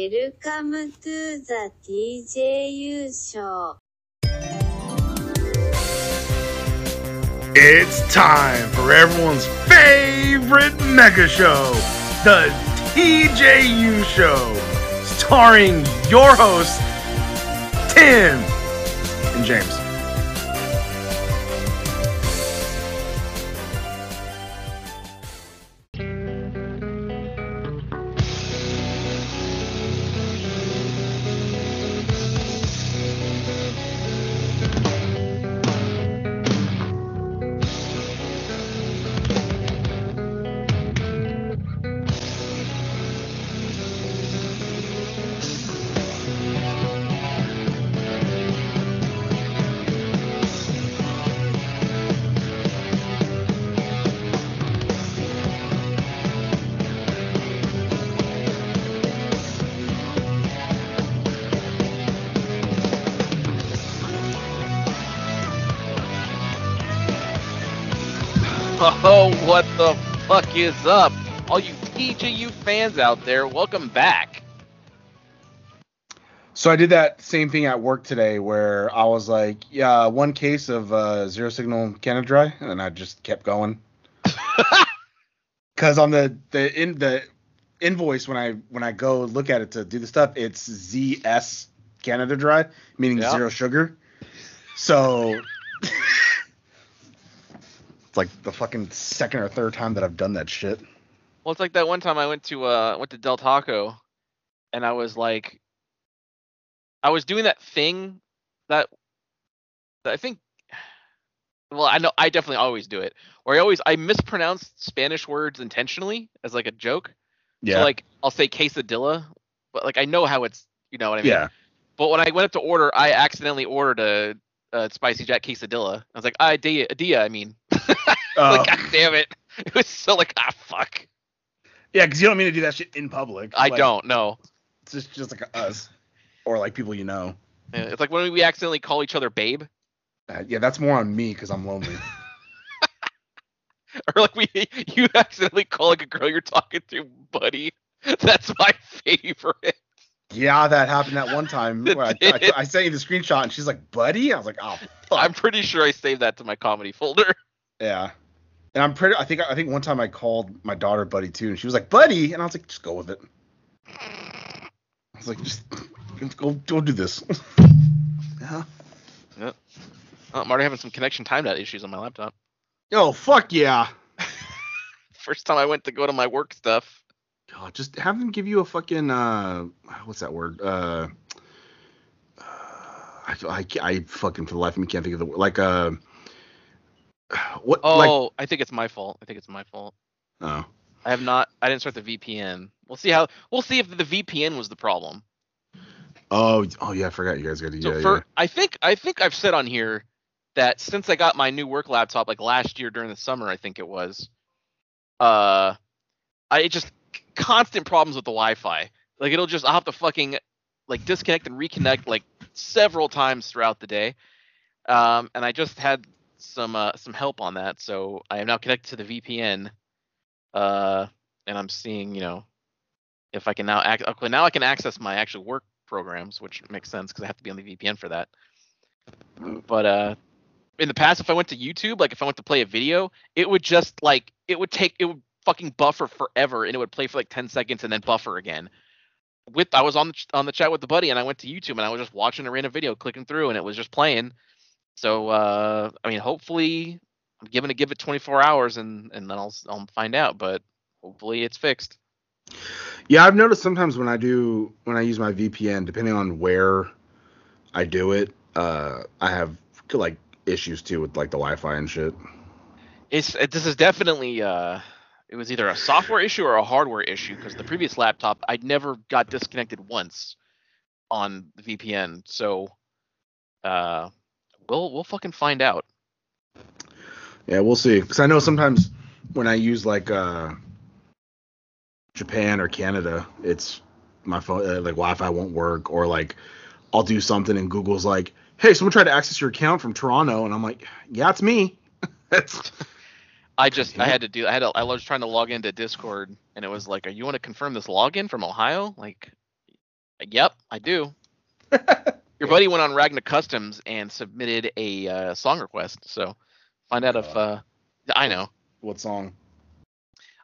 Welcome to the TJU show. It's time for everyone's favorite mega show, the TJU Show, starring your hosts, Tim and James. Is up? All you TJU fans out there, welcome back. So I did that same thing at work today where I was like, yeah, one case of uh, zero signal Canada Dry, and I just kept going. Cause on the the in the invoice when I when I go look at it to do the stuff, it's ZS Canada Dry, meaning Yeah. zero sugar. So like the fucking second or third time that I've done that shit. Well, it's like that one time I went to uh went to Del Taco, and I was like, I was doing that thing that, that I think. Well, I know I definitely always do it. Where I always I mispronounce Spanish words intentionally as like a joke. Yeah. So like I'll say quesadilla, but like I know how it's you know what I mean. yeah. But when I went up to order, I accidentally ordered a, a spicy jack quesadilla. I was like, ah, dia, dia I mean, Uh, like, God damn it! It was so like, ah, fuck. yeah, because you don't mean to do that shit in public. I Like, don't know. It's just, just like us or like people you know. It's like when we accidentally call each other babe, Uh, yeah, that's more on me because I'm lonely. or like we you accidentally call like a girl you're talking to buddy. That's my favorite. Yeah, that happened that one time. Where I, I. I sent you the screenshot and she's like, "Buddy," I was like, "Oh fuck." I'm pretty sure I saved that to my comedy folder. yeah, and I'm pretty. I think I think one time I called my daughter Buddy too, and she was like, "Buddy," and I was like, "Just go with it." I was like, "Just go go do this." yeah. Oh, I'm already having some connection timeout issues on my laptop. Oh fuck yeah. First time I went to go to my work stuff. God, just have them give you a fucking uh, what's that word? Uh, uh I, I, I fucking for the life of me can't think of the word. Like uh, what? Oh, Like, I think it's my fault. I think it's my fault. oh, I have not. I didn't start the VPN. We'll see how. We'll see if the VPN was the problem. oh, oh yeah, I forgot you guys got to. So yeah, for yeah. I think I think I've said on here that since I got my new work laptop like last year during the summer, I think it was, uh, I it just constant problems with the Wi-Fi. Like it'll just I'll have to fucking like disconnect and reconnect like several times throughout the day. Um, and I just had some uh, some help on that, so I am now connected to the VPN. Uh, and I'm seeing you know if I can now act. Okay, now I can access my actual work programs, which makes sense because I have to be on the VPN for that. But uh, in the past, if I went to YouTube, like if I went to play a video, it would just like it would take it would fucking buffer forever, and it would play for like ten seconds and then buffer again. With I was on the ch- on the chat with the buddy, and I went to YouTube and I was just watching a random video, clicking through, and it was just playing. So uh, I mean, hopefully, I'm giving to give it 24 hours, and and then I'll I'll find out. But hopefully, it's fixed. yeah, I've noticed sometimes when I do when I use my VPN, depending on where I do it, uh, I have like issues too with like the Wi-Fi and shit. it's it, this is definitely uh it was either a software issue or a hardware issue because the previous laptop I never got disconnected once on the VPN. So uh we'll we'll fucking find out. Yeah, we'll see. Because I know sometimes when I use like uh, Japan or Canada, it's my phone uh, like Wi-Fi won't work, or like I'll do something and Google's like, "Hey, someone tried to access your account from Toronto," and I'm like, "Yeah, it's me." That's I just I had to do I had to, I was trying to log into Discord and it was like, "Are you want to confirm this login from Ohio?" Like Yep, I do. Your buddy went on Ragna Customs and submitted a uh, song request. So find out if uh, I know. What song?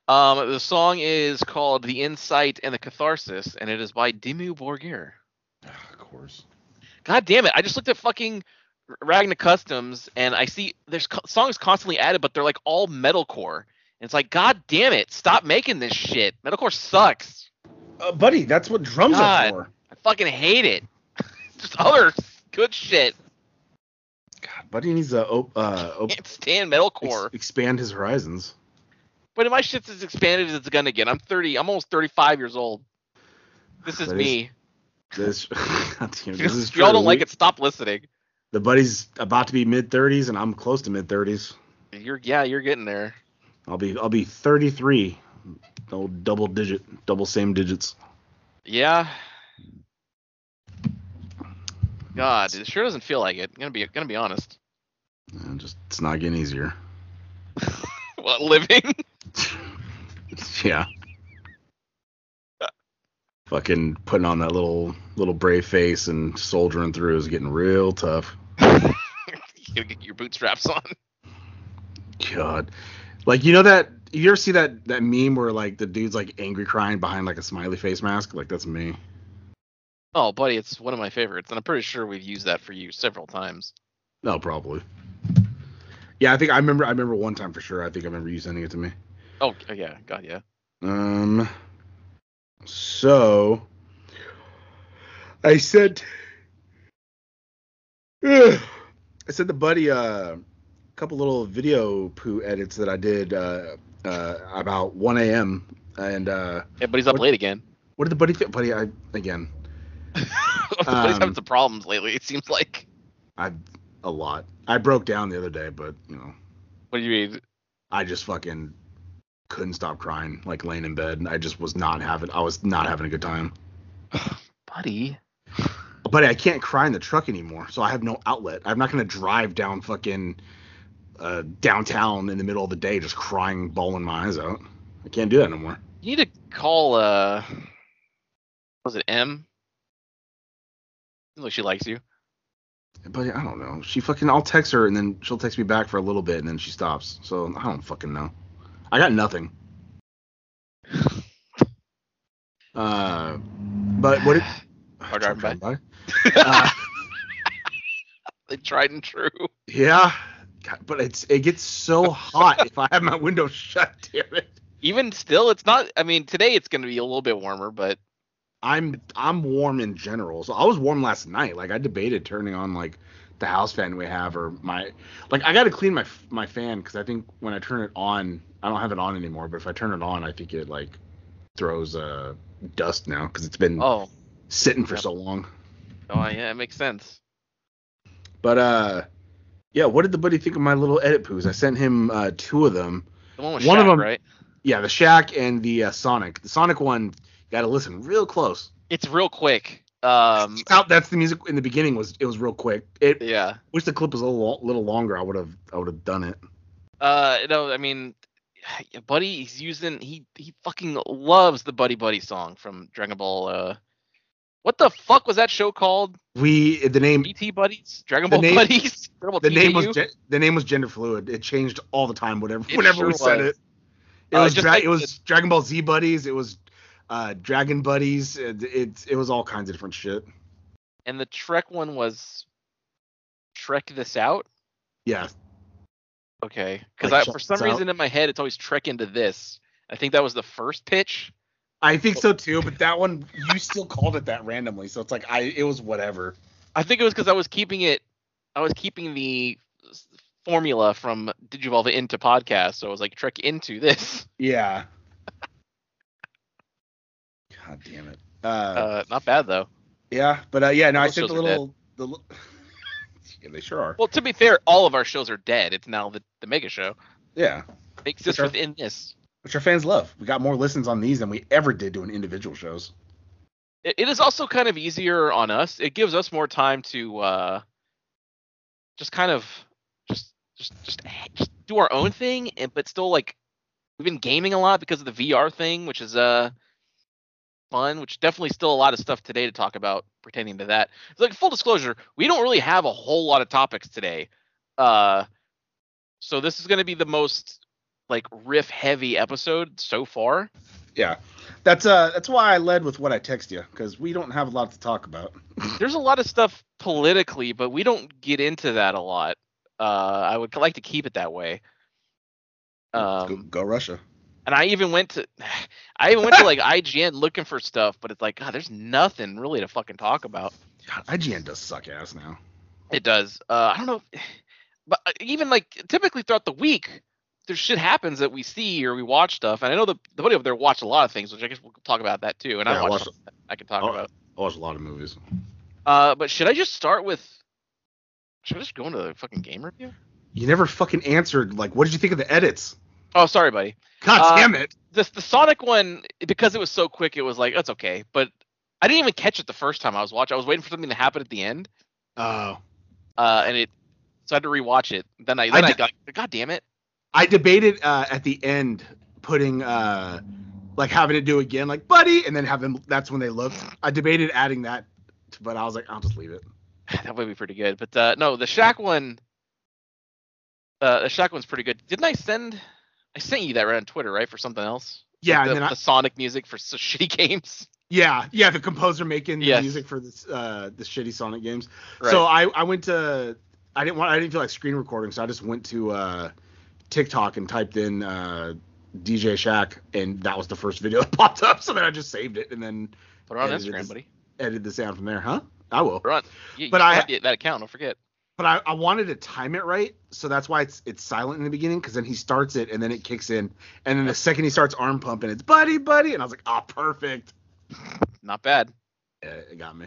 Um, the song is called "The Insight and the Catharsis," and it is by Dimmu Borgir. Ah, of course. God damn it! I just looked at fucking Ragna Customs, and I see there's co- songs constantly added, but they're like all metalcore. And it's like, God damn it! Stop making this shit. Metalcore sucks. Uh, buddy, that's what drums God. are for. I fucking hate it. just other good shit. God, buddy needs to op- uh, op- Can't stand ex- metalcore. expand his horizons. But if my shit's as expanded as it's gonna get. I'm 30. I'm almost 35 years old. This is That is me. This, God damn, If this is y'all don't like it, stop listening. The buddy's about to be mid thirties, and I'm close to mid thirties. You're yeah, you're getting there. I'll be I'll be 33. No double digit, double same digits. Yeah. God, it sure doesn't feel like it. gonna be gonna be honest. And just it's not getting easier. What living? yeah. Fucking putting on that little little brave face and soldiering through is getting real tough. You gotta get your bootstraps on. God. Like you know that you ever see that that meme where like the dude's like angry crying behind like a smiley face mask? Like that's me. Oh, buddy, it's one of my favorites, and I'm pretty sure we've used that for you several times. No, probably. Yeah, I think I remember I remember one time for sure. I think I remember you sending it to me. Oh, yeah, God, yeah. Um. So, I sent. I sent the buddy uh, a couple little video poo edits that I did uh, uh, about 1 a.m. And uh, Yeah, buddy's up What- late again. what did the buddy think? Buddy, I again, buddy's Um, having some problems lately. It seems like. I a lot. I broke down the other day, but you know, What do you mean? I just fucking couldn't stop crying, like laying in bed. I just was not having. I was not having a good time. Buddy. But I can't cry in the truck anymore, so I have no outlet. I'm not gonna drive down fucking uh, downtown in the middle of the day just crying, bawling my eyes out. I can't do that no more. You need to call. uh Was it M? Like she likes you. But I don't know. She fucking. I'll text her and then she'll text me back for a little bit and then she stops. So I don't fucking know. I got nothing. Uh, but what? It, Car driving by. Uh, They tried and true. yeah, God, but it's it gets so hot if I have my window shut. Damn it. Even still, it's not. I mean, today it's going to be a little bit warmer, but I'm I'm warm in general. So I was warm last night. Like I debated turning on like the house fan we have or my like I got to clean my my fan because I think when I turn it on, I don't have it on anymore. But if I turn it on, I think it like throws uh dust now because it's been oh, sitting for so long. Oh yeah, it makes sense. But uh, yeah. What did the buddy think of my little edit poos? I sent him uh two of them. The one with One of them- right? Yeah, the Shaq and the uh, Sonic. The Sonic one, you got to listen real close. It's real quick. Um, Out. That's the music in the beginning was it was real quick. It yeah. wish the clip was a little little longer. I would have I would have done it. Uh, no, I mean, Buddy, he's using he he fucking loves the Buddy Buddy song from Dragon Ball. Uh, what the fuck was that show called? We the name BT Buddies, Dragon Ball name- Buddies. Dragon Ball the name was gen- the name was gender fluid. It changed all the time. Whatever It whenever sure we said was. it. It Uh, was dra- like it was Dragon Ball Z buddies. It was uh, Dragon buddies. It, it it was all kinds of different shit. and the Trek one was Trek this out. Yeah, Okay, because Like I for some out? reason in my head it's always Trek into this. I think that was the first pitch. I think so too. But that one you still called it that randomly, so it's like I it was whatever. I think it was because I was keeping it. I was keeping the formula from Digivolve into podcast, so I was like Trek into this. Yeah. God damn it. Uh, Uh, not bad though. yeah, but uh, yeah, no, I sent the little the. li- yeah, they sure are. Well, to be fair, all of our shows are dead. It's now the the mega show. Yeah, It exists Sure. within this. Which our fans love. We got more listens on these than we ever did doing individual shows. It, it is also kind of easier on us. It gives us more time to uh, just kind of just just just just do our own thing, and but still like we've been gaming a lot because of the VR thing, which is uh fun, which definitely still a lot of stuff today to talk about pertaining to that. It's like full disclosure, we don't really have a whole lot of topics today. Uh, so this is going to be the most like riff heavy episode so far. Yeah, that's uh that's why I led with what I text you because we don't have a lot to talk about. There's a lot of stuff politically, but we don't get into that a lot. Uh, I would like to keep it that way. go, Um, go Russia. and I even went to, I even went to like IGN looking for stuff, but it's like, God, there's nothing really to fucking talk about. God, IGN does suck ass now. It does. Uh, I don't know, if- but uh, even like typically throughout the week, there's shit happens that we see or we watch stuff. And I know the the buddy over there watched a lot of things, which I guess we'll talk about that too. And Yeah, I I watched watched- something that I can talk Oh. about. I watch a lot of movies. Uh, but should I just start with? Should I just go into the fucking game review? You never fucking answered. Like, what did you think of the edits? Oh, sorry, buddy. God Uh, damn it! The the Sonic one because it was so quick, it was like that's okay. But I didn't even catch it the first time I was watching. I was waiting for something to happen at the end, Oh, uh, and it so I had to rewatch it. Then I then I, d- got God damn it. I debated uh, at the end putting uh like having it do again, like buddy, and then have them. That's when they looked. I debated adding that, but I was like, I'll just leave it. That would be pretty good. But uh, no, the Shaq one, uh, the Shaq one's pretty good. Didn't I send? I sent you that right on Twitter, right, for something else? Yeah, the, and then I, the Sonic music for so shitty games. yeah, yeah, the composer making the Yes. music for this uh the shitty Sonic games. Right. So I I went to I didn't want I didn't feel like screen recording, so I just went to uh TikTok and typed in uh DJ Shaq, and that was the first video that popped up. So then I just saved it and then Put it on edited Instagram, this- buddy. edited the sound from there. Huh? I will. On. You, But you I- have that account. Don't forget. But I, I wanted to time it right, so that's why it's it's silent in the beginning, because then he starts it and then it kicks in, and then the second he starts arm pumping, it's buddy buddy, and I was like, ah, perfect. Not bad. Yeah, it got me.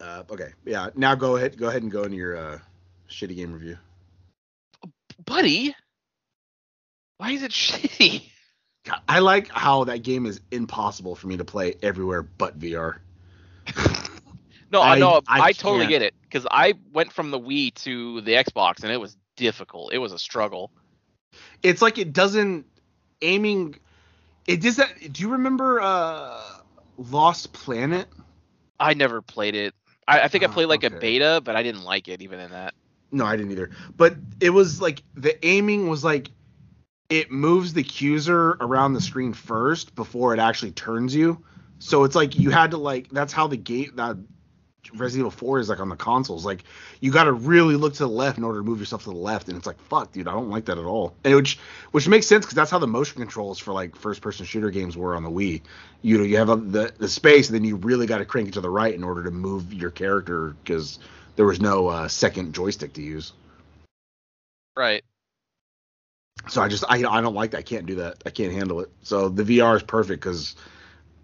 Uh, okay, yeah. Now go ahead, go ahead and go into your uh, shitty game review. Buddy. Why is it shitty? I like how that game is impossible for me to play everywhere but VR. No, I know. I, I totally can't. get it because I went from the Wii to the Xbox and it was difficult. It was a struggle. It's like it doesn't aiming. It does that. Do you remember uh, Lost Planet? I never played it. I, I think I Ah, played like a beta, but I didn't like it even in that. No, I didn't either. But it was like the aiming was like it moves the cursor around the screen first before it actually turns you. So it's like you had to like that's how the gate that Resident Evil 4 is like on the consoles. Like you got to really look to the left in order to move yourself to the left, and it's like fuck, dude, I don't like that at all. And which which makes sense because that's how the motion controls for like first person shooter games were on the Wii. You know, you have a, the the space, and then you really got to crank it to the right in order to move your character because there was no uh, second joystick to use. Right. So I just I I don't like that. I can't do that. I can't handle it. So the VR is perfect because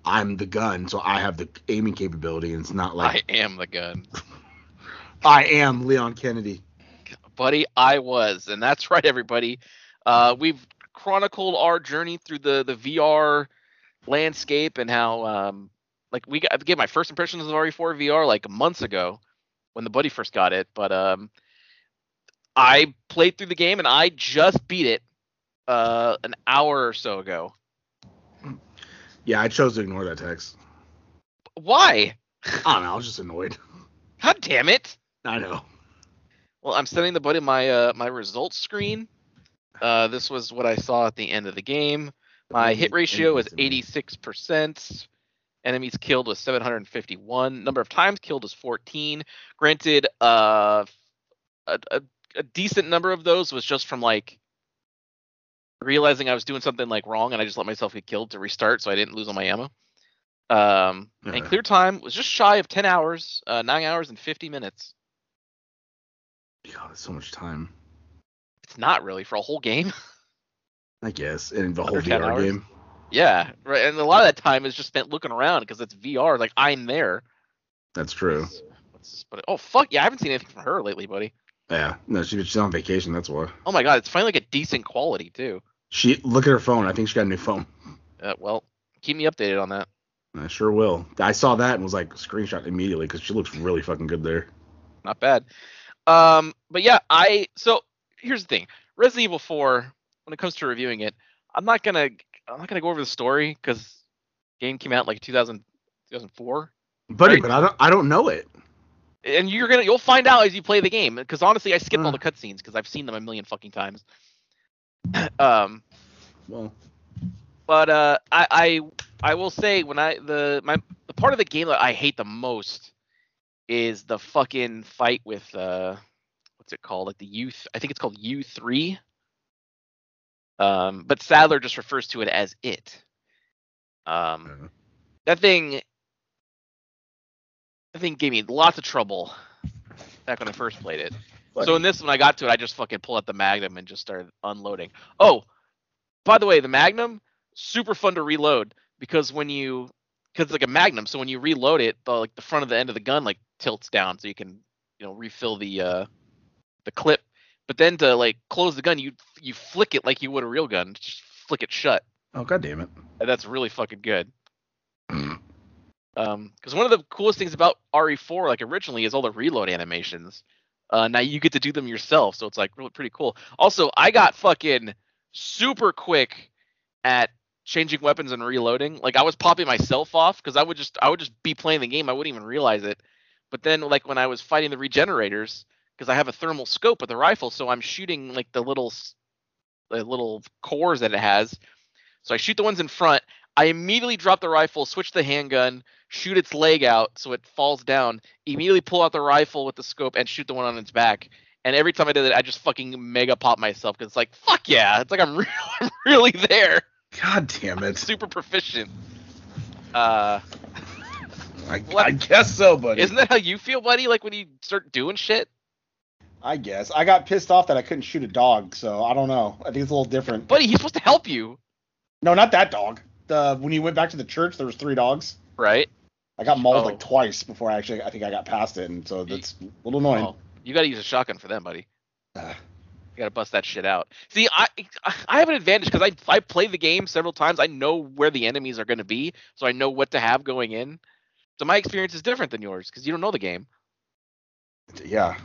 I'm the gun, so I have the aiming capability, and it's not like I am the gun. I, am Leon Kennedy. Buddy, I was. And that's right, everybody. Uh, we've chronicled our journey through the, the VR landscape and how, um, like, we got, I gave my first impressions of RE4 VR like months ago when the buddy first got it. But um, I played through the game and I just beat it uh, an hour or so ago. Yeah, I chose to ignore that text. Why? I don't know. I was just annoyed. God damn it. I know. Well, I'm sending the buddy my uh, my results screen. Uh, this was what I saw at the end of the game. My hit ratio is 86%. Enemies killed was 751. Number of times killed is 14. Granted, uh, a, a, a decent number of those was just from like realizing I was doing something like wrong, and I just let myself get killed to restart, so I didn't lose all my ammo. Um, and Uh-huh. clear time was just shy of 10 hours, uh, 9 hours and 50 minutes. God, that's so much time. It's not really for a whole game. I guess, and the whole Under 10 VR hours? game. Yeah, right. And a lot of that time is just spent looking around because it's VR. Like I'm there. That's true. What's this, buddy? Oh fuck yeah! I haven't seen anything from her lately, buddy. Yeah. No, she, she's on vacation. That's why. Oh my god, it's finally like a decent quality too. She look at her phone. I think she got a new phone. Uh, well, keep me updated on that. I sure will. I saw that and was like screenshot immediately because she looks really fucking good there. Not bad. Um, but yeah, I so here's the thing: Resident Evil 4. When it comes to reviewing it, I'm not gonna I'm not gonna go over the story because Game came out like 2000, 2004. buddy, Right. but I don't I don't know it. and you're gonna you'll find out as you play the game because honestly i skipped all Uh. the cutscenes because i've seen them a million fucking times um Well, but uh I, I i will say when i the my the part of the game that i hate the most is the fucking fight with uh what's it called like the youth i think it's called u3 um but sadler just refers to it as it um that thing that thing gave me lots of trouble back when I first played it. So in this, when I got to it, I just fucking pulled out the Magnum and just started unloading. Oh, by the way, the Magnum super fun to reload because when you because it's like a Magnum, so when you reload it, the like the front of the end of the gun like tilts down, so you can you know refill the uh the clip. But then to like close the gun, you you flick it like you would a real gun, just flick it shut. oh god damn it. And that's really fucking good. Um, because one of the coolest things about RE4, like originally, is all the reload animations. Uh, now you get to do them yourself, so it's like really pretty cool. Also, I got fucking super quick at changing weapons and reloading. Like I was popping myself off because I would just I would just be playing the game, I wouldn't even realize it. But then like when I was fighting the regenerators, because I have a thermal scope with the rifle, so I'm shooting like the little the little cores that it has. So I shoot the ones in front. I immediately drop the rifle, switch the handgun, shoot its leg out so it falls down, immediately pull out the rifle with the scope and shoot the one on its back. And every time I did it, I just fucking mega pop myself because it's like, fuck yeah, it's like I'm, re- I'm really there, God damn it. super proficient. Uh, I, I guess so, buddy. isn't that how you feel, buddy? Like when you start doing shit? I guess. I got pissed off that I couldn't shoot a dog, so I don't know. I think it's a little different. Buddy, he's supposed to help you, No, not that dog. The when you went back to the church, there was three dogs. right? I got mauled Oh. like twice before I actually I think I got past it, and so that's a little annoying. Oh, you got to use a shotgun for them, buddy. Uh, You gotta bust that shit out. See, I I have an advantage because I I played the game several times. I know where the enemies are gonna be, so I know what to have going in. So my experience is different than yours because you don't know the game. yeah.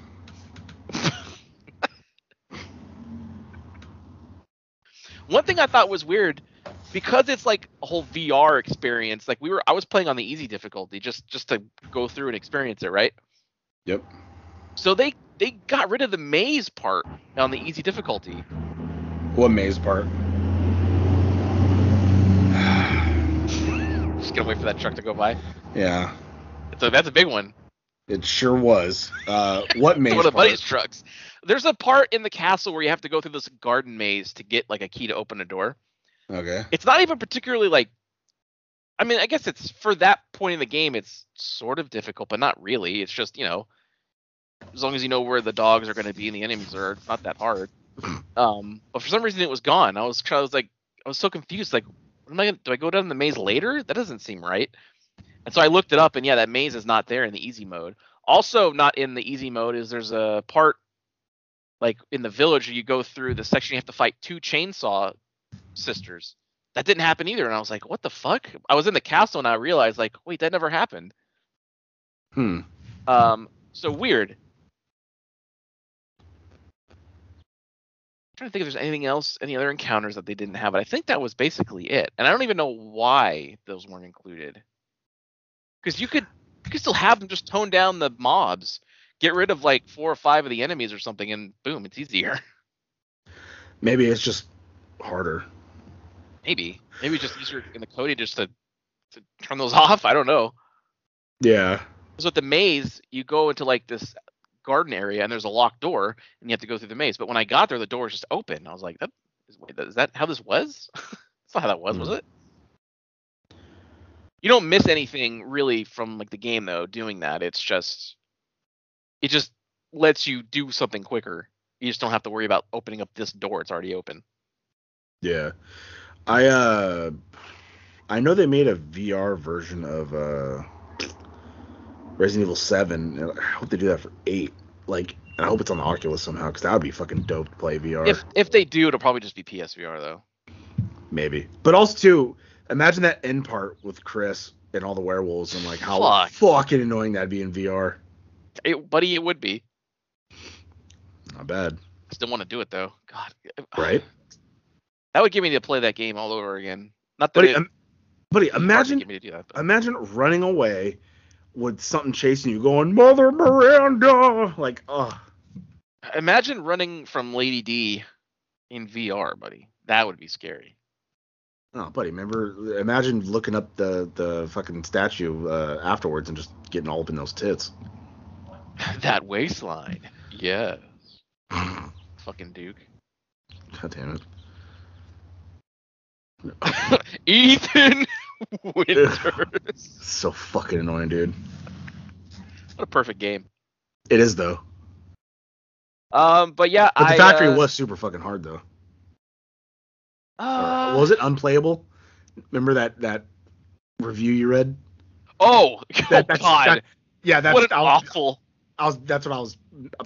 One thing I thought was weird because it's like a whole VR experience. Like we were, I was playing on the easy difficulty just just to go through and experience it, right? Yep. So they they got rid of the maze part on the easy difficulty. What maze part? Just gonna wait for that truck to go by. Yeah. So that's a big one. It sure was. Uh, what maze one of buddy's trucks. There's a part in the castle where you have to go through this garden maze to get like a key to open a door. Okay. It's not even particularly like I mean, I guess it's for that point in the game it's sort of difficult, but not really. It's just, you know, as long as you know where the dogs are going to be and the enemies are, it's not that hard. Um, but for some reason it was gone. I was I was like I was so confused like what am I gonna, do I go down the maze later? That doesn't seem right. And so I looked it up and yeah, that maze is not there in the easy mode. Also not in the easy mode is there's a part like in the village where you go through the section you have to fight two chainsaw sisters. That didn't happen either and I was like, "What the fuck?" I was in the castle and I realized like, "Wait, that never happened." Hmm. Um so weird. trying to think if there's anything else, any other encounters that they didn't have, but I think that was basically it. And I don't even know why those weren't included. Because you could you could still have them just tone down the mobs, get rid of like four or five of the enemies or something, and boom, it's easier. Maybe it's just harder. Maybe. Maybe it's just easier in the coding just to to turn those off. I don't know. Yeah. So at the maze, you go into like this garden area and there's a locked door and you have to go through the maze. But when I got there, the door was just open. I was like, that is, wait, is that how this was? That's not how that was, was Hmm. it? You don't miss anything really from like the game though doing that. It's just it just lets you do something quicker. You just don't have to worry about opening up this door. It's already open. Yeah. I uh I know they made a VR version of uh Resident Evil 7. I hope they do that for 8. Like and I hope it's on the Oculus somehow cuz that would be fucking dope to play VR. If if they do, it'll probably just be PSVR though. Maybe. But also too, imagine that end part with Chris and all the werewolves and like how Fuck. fucking annoying that'd be in VR. It, buddy, it would be. Not bad. I still want to do it though. God. Right? That would give me to play that game all over again. Not that But it, um, Buddy, It's hard to imagine me to do that. imagine running away with something chasing you, going Mother Miranda, like oh. Imagine running from Lady D in VR, buddy. That would be scary. Oh, buddy, remember? Imagine looking up the the fucking statue uh, afterwards and just getting all up in those tits. that waistline. yeah. Fucking Duke. God damn it! Ethan Winters. So fucking annoying, dude. what a perfect game. It is though. Um, but yeah, But the I, factory uh, was super fucking hard though. Uh, was it unplayable? Remember that that review you read? Oh, oh That- that's- God! that- yeah, that's what I was, awful. I was that's what I was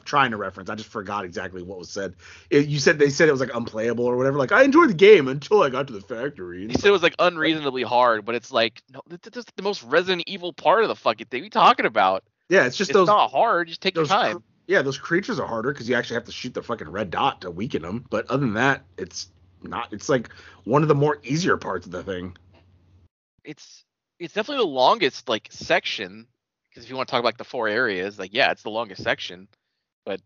trying to reference. I just forgot exactly what was said. It, you said they said it was like unplayable or whatever. Like I enjoyed the game until I got to the factory. He said it was like unreasonably hard, but it's like no, this the most Resident Evil part of the fucking thing. We talking about? yeah, it's just it's those. not hard. Just take your time. cr- yeah, those creatures are harder because you actually have to shoot the fucking red dot to weaken them. But other than that, it's not. It's like one of the more easier parts of the thing. it's it's definitely the longest like section because if you want to talk about like the four areas, like yeah, it's the longest section, but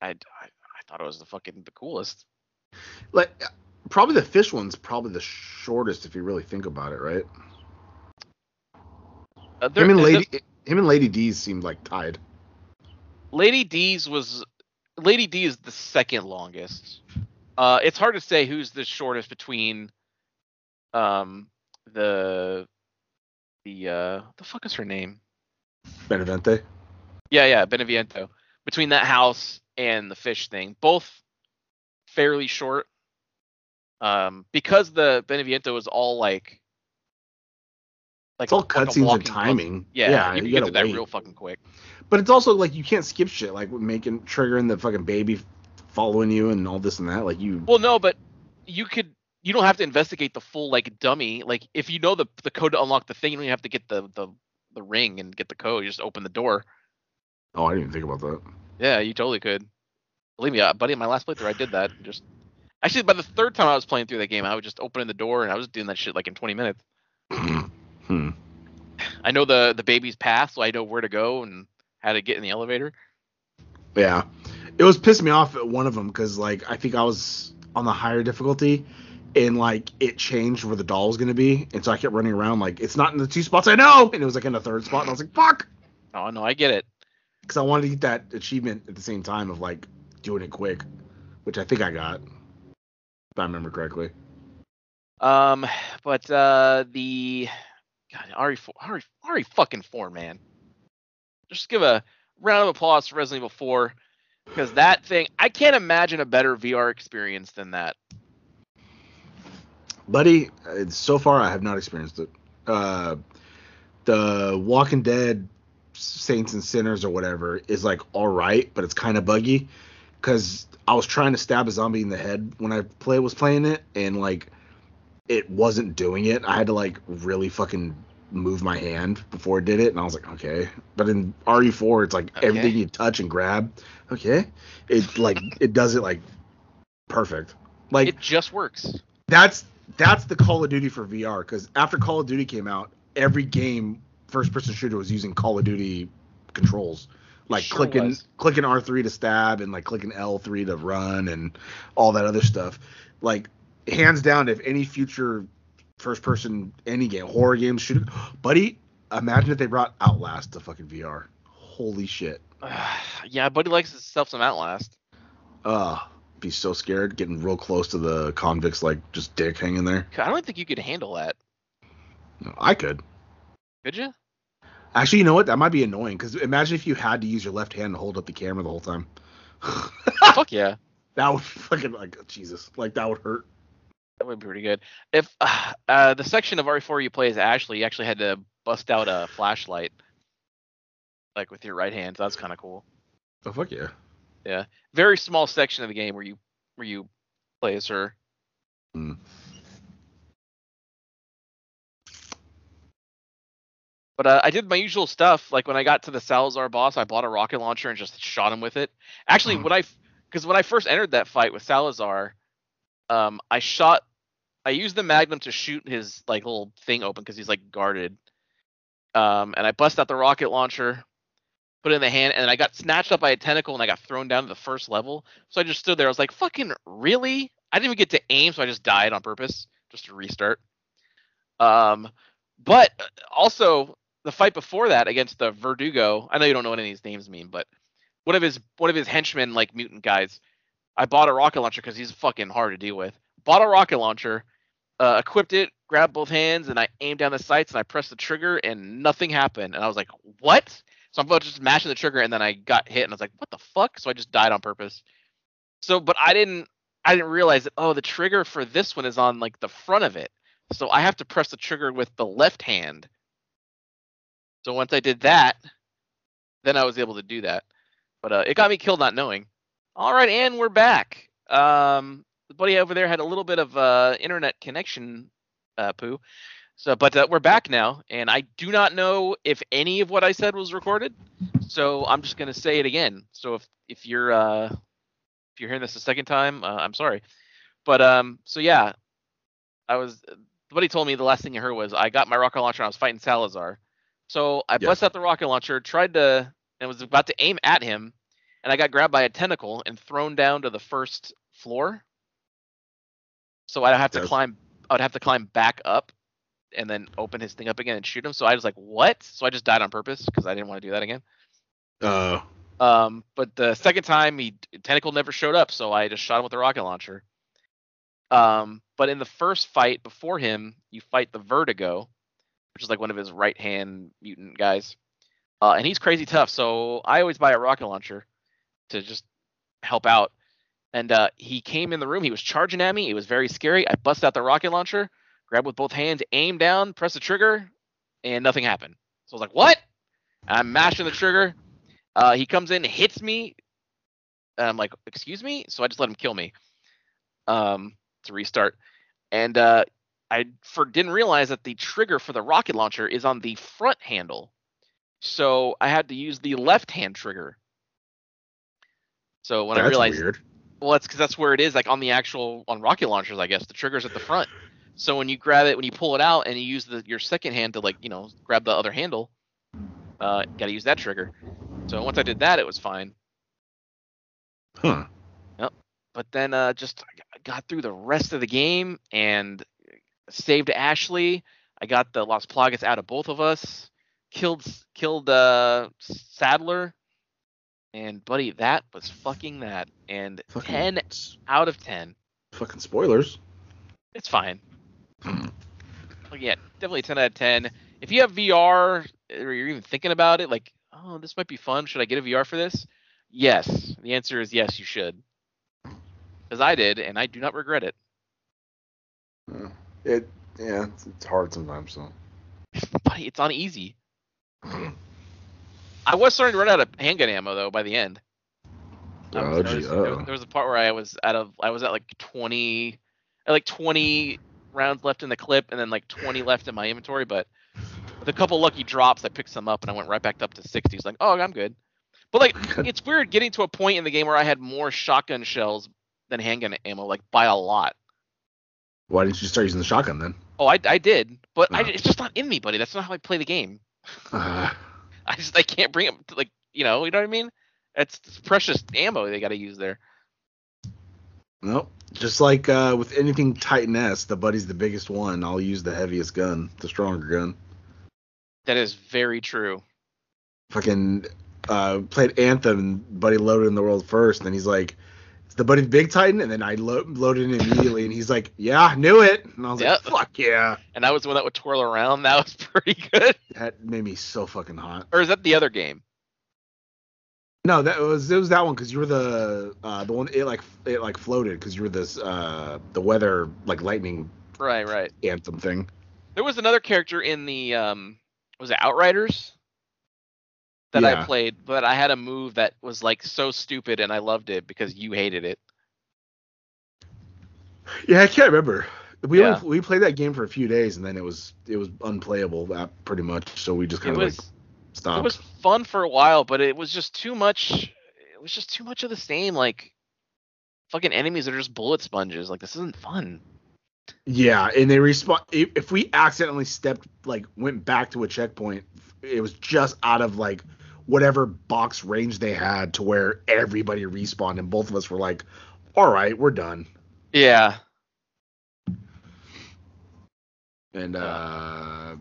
I, I I thought it was the fucking the coolest. Like probably the fish one's probably the shortest if you really think about it, right? Uh, there- him and Lady him and Lady D's seemed like tied. Lady D's was Lady D is the second longest. Uh, it's hard to say who's the shortest between um the the uh the fuck is her name? Benevente. Yeah, yeah, Beneviento. Between that house and the fish thing, both fairly short. Um, because the Beneviento is all like, like It's all a- like cutscenes and timing. Yeah, you can get gotta that real fucking quick. But it's also like you can't skip shit, like making triggering the fucking baby following you and all this and that. Like you, Well, no, but you could. You don't have to investigate the full like dummy. Like if you know the the code to unlock the thing, you don't even have to get the the the ring and get the code. You just open the door. oh, I didn't even think about that. Yeah, you totally could. Believe me, uh, buddy, in my last playthrough, I did that. Just actually, by the third time I was playing through that game, I was just opening the door and I was doing that shit like in 20 minutes. hmm. I know the the baby's path, so I know where to go and how to get in the elevator. Yeah, it was pissed me off at one of them because like I think I was on the higher difficulty, and like it changed where the doll was gonna be, and so I kept running around like it's not in the two spots I know, and it was like in the third spot, and I was like fuck, Oh no, I get it. because I wanted to get that achievement at the same time of like doing it quick, which I think I got, if I remember correctly. Um, but uh, the God, Ari, four, Ari, Ari fucking four, man. Just give a round of applause for Resident Evil 4 because that thing, I can't imagine a better VR experience than that. Buddy, uh, so far I have not experienced it. Uh, the Walking Dead Saints and Sinners or whatever is like all right, but it's kind of buggy because I was trying to stab a zombie in the head when I play was playing it, and like it wasn't doing it. I had to like really fucking move my hand before it did it, and I was like, okay. But in RE4, it's like Okay. everything you touch and grab, okay. It like it does it like perfect. Like it just works. that's that's the Call of Duty for VR because after Call of Duty came out, every game first person shooter was using Call of Duty controls, like Sure clicking was. clicking R three to stab and like clicking L three to run and all that other stuff. Like hands down, if any future first person any game horror games should, buddy, imagine if they brought Outlast to fucking VR. Holy shit. yeah, Buddy likes himself some Outlast. Uh be so scared getting real close to the convicts like just dick hanging there. I don't think you could handle that. I could. Could you? Actually, you know what? That might be annoying because imagine if you had to use your left hand to hold up the camera the whole time. Fuck yeah. that would fucking like Jesus, like that would hurt. That would be pretty good. If uh, uh, the section of RE4 you play as Ashley, you actually had to bust out a flashlight, like with your right hand. So that's kind of cool. Oh fuck yeah. Yeah, very small section of the game where you where you play as her. Hmm. But uh, I did my usual stuff. Like when I got to the Salazar boss, I bought a rocket launcher and just shot him with it. Actually, Mhm. when I because when I first entered that fight with Salazar, um, I shot I used the magnum to shoot his like little thing open because he's like guarded. Um, and I bust out the rocket launcher, put it in the hand, and I got snatched up by a tentacle and I got thrown down to the first level. So I just stood there. I was like, "Fucking really?" I didn't even get to aim, so I just died on purpose just to restart. Um, but uh, also the fight before that against the Verdugo. I know you don't know what any of these names mean, but one of his one of his henchmen, like mutant guys, I bought a rocket launcher because he's fucking hard to deal with. Bought a rocket launcher, uh, equipped it, grabbed both hands, and I aimed down the sights and I pressed the trigger and nothing happened. And I was like, what? So I'm about just mashing the trigger and then I got hit and I was like, what the fuck? So I just died on purpose. So, but I didn't, I didn't realize that. Oh, the trigger for this one is on like the front of it. So I have to press the trigger with the left hand. So once I did that, then I was able to do that. But uh, it got me killed not knowing. All right, and we're back. Um, the buddy over there had a little bit of uh, internet connection uh, poo. So, but uh, we're back now, and I do not know if any of what I said was recorded. So I'm just gonna say it again. So if if you're uh, if you're hearing this a second time, uh, I'm sorry. But um, so yeah, I was. The buddy told me the last thing you heard was I got my rocket launcher and I was fighting Salazar. So I Yeah. bust out the rocket launcher, tried to, and was about to aim at him, and I got grabbed by a tentacle and thrown down to the first floor. So I'd have to That's- climb. I'd have to climb back up, and then open his thing up again and shoot him. So I was like, "What?" So I just died on purpose because I didn't want to do that again. Uh, Um, but the second time, he tentacle never showed up, so I just shot him with a rocket launcher. Um, but in the first fight before him, you fight the Verdugo, which is like one of his right hand mutant guys, uh, and he's crazy tough. So I always buy a rocket launcher to just help out. And uh, he came in the room. He was charging at me. It was very scary. I bust out the rocket launcher, grabbed with both hands, aim down, press the trigger, and nothing happened. So I was like, "What?" I'm mashing the trigger. Uh, he comes in, hits me, and I'm like, "Excuse me?" So I just let him kill me. Um, to restart, and uh, I for didn't realize that the trigger for the rocket launcher is on the front handle, so I had to use the left hand trigger. So when I realized, weird. well, that's because that's where it is, like on the actual on rocket launchers, I guess the trigger's at the front. So when you grab it, when you pull it out, and you use the your second hand to like you know grab the other handle, uh, got to use that trigger. So once I did that, it was fine. Huh. Yep. But then uh, just got through the rest of the game and saved Ashley. I got the Las Plagas out of both of us. Killed killed uh, Sadler. And buddy, that was fucking that. And Fucking, ten out of ten. fucking spoilers. It's fine. Hmm. Like, yeah, definitely 10 out of 10. If you have VR or you're even thinking about it, like, oh, this might be fun. Should I get a VR for this? Yes. The answer is yes, you should. Because I did, and I do not regret it. Yeah. It yeah, it's, it's hard sometimes. So Buddy, it's on easy. Hmm. I was starting to run out of handgun ammo though by the end. I was Oh, gee, noticing- there, uh-oh. there was a part where I was out of I was at like 20 at like 20 rounds left in the clip and then like 20 left in my inventory, but with a couple lucky drops I picked some up and I went right back up to 60. It's like, "Oh, I'm good." But like it's weird getting to a point in the game where I had more shotgun shells than handgun ammo like by a lot. why didn't you start using the shotgun then? Oh, I, I did, but I, Uh-huh. it's just not in me, buddy. That's not how I play the game. Uh, I just I can't bring it to, like you know you know what I mean. It's, it's precious ammo they got to use there. nope. Just like uh, with anything Titan S, the buddy's the biggest one. I'll use the heaviest gun, the stronger gun. That is very true. Fucking uh, played Anthem, buddy loaded in the world first, and he's like, "It's the buddy big Titan," and then I lo- loaded in immediately, and he's like, "Yeah, knew it," and I was Yep. like, "Fuck yeah!" And that was the one that would twirl around. That was pretty good. That made me so fucking hot. Or is that the other game? No, that was it was that one because you were the uh, the one it like it like floated because you were this uh the weather like lightning Right, right. anthem thing. There was another character in the um was it Outriders that I played, but I had a move that was like so stupid and I loved it because you hated it. Yeah, I can't remember. We Yeah. only, we played that game for a few days and then it was it was unplayable pretty much. So we just kind of like stopped. it was fun for a while, but it was just too much it was just too much of the same like fucking enemies that are just bullet sponges. Like this isn't fun. Yeah, and they respond. If if we accidentally stepped, like, went back to a checkpoint, it was just out of like whatever box range they had to where everybody respawned, and both of us were like, "All right, we're done." Yeah. And uh,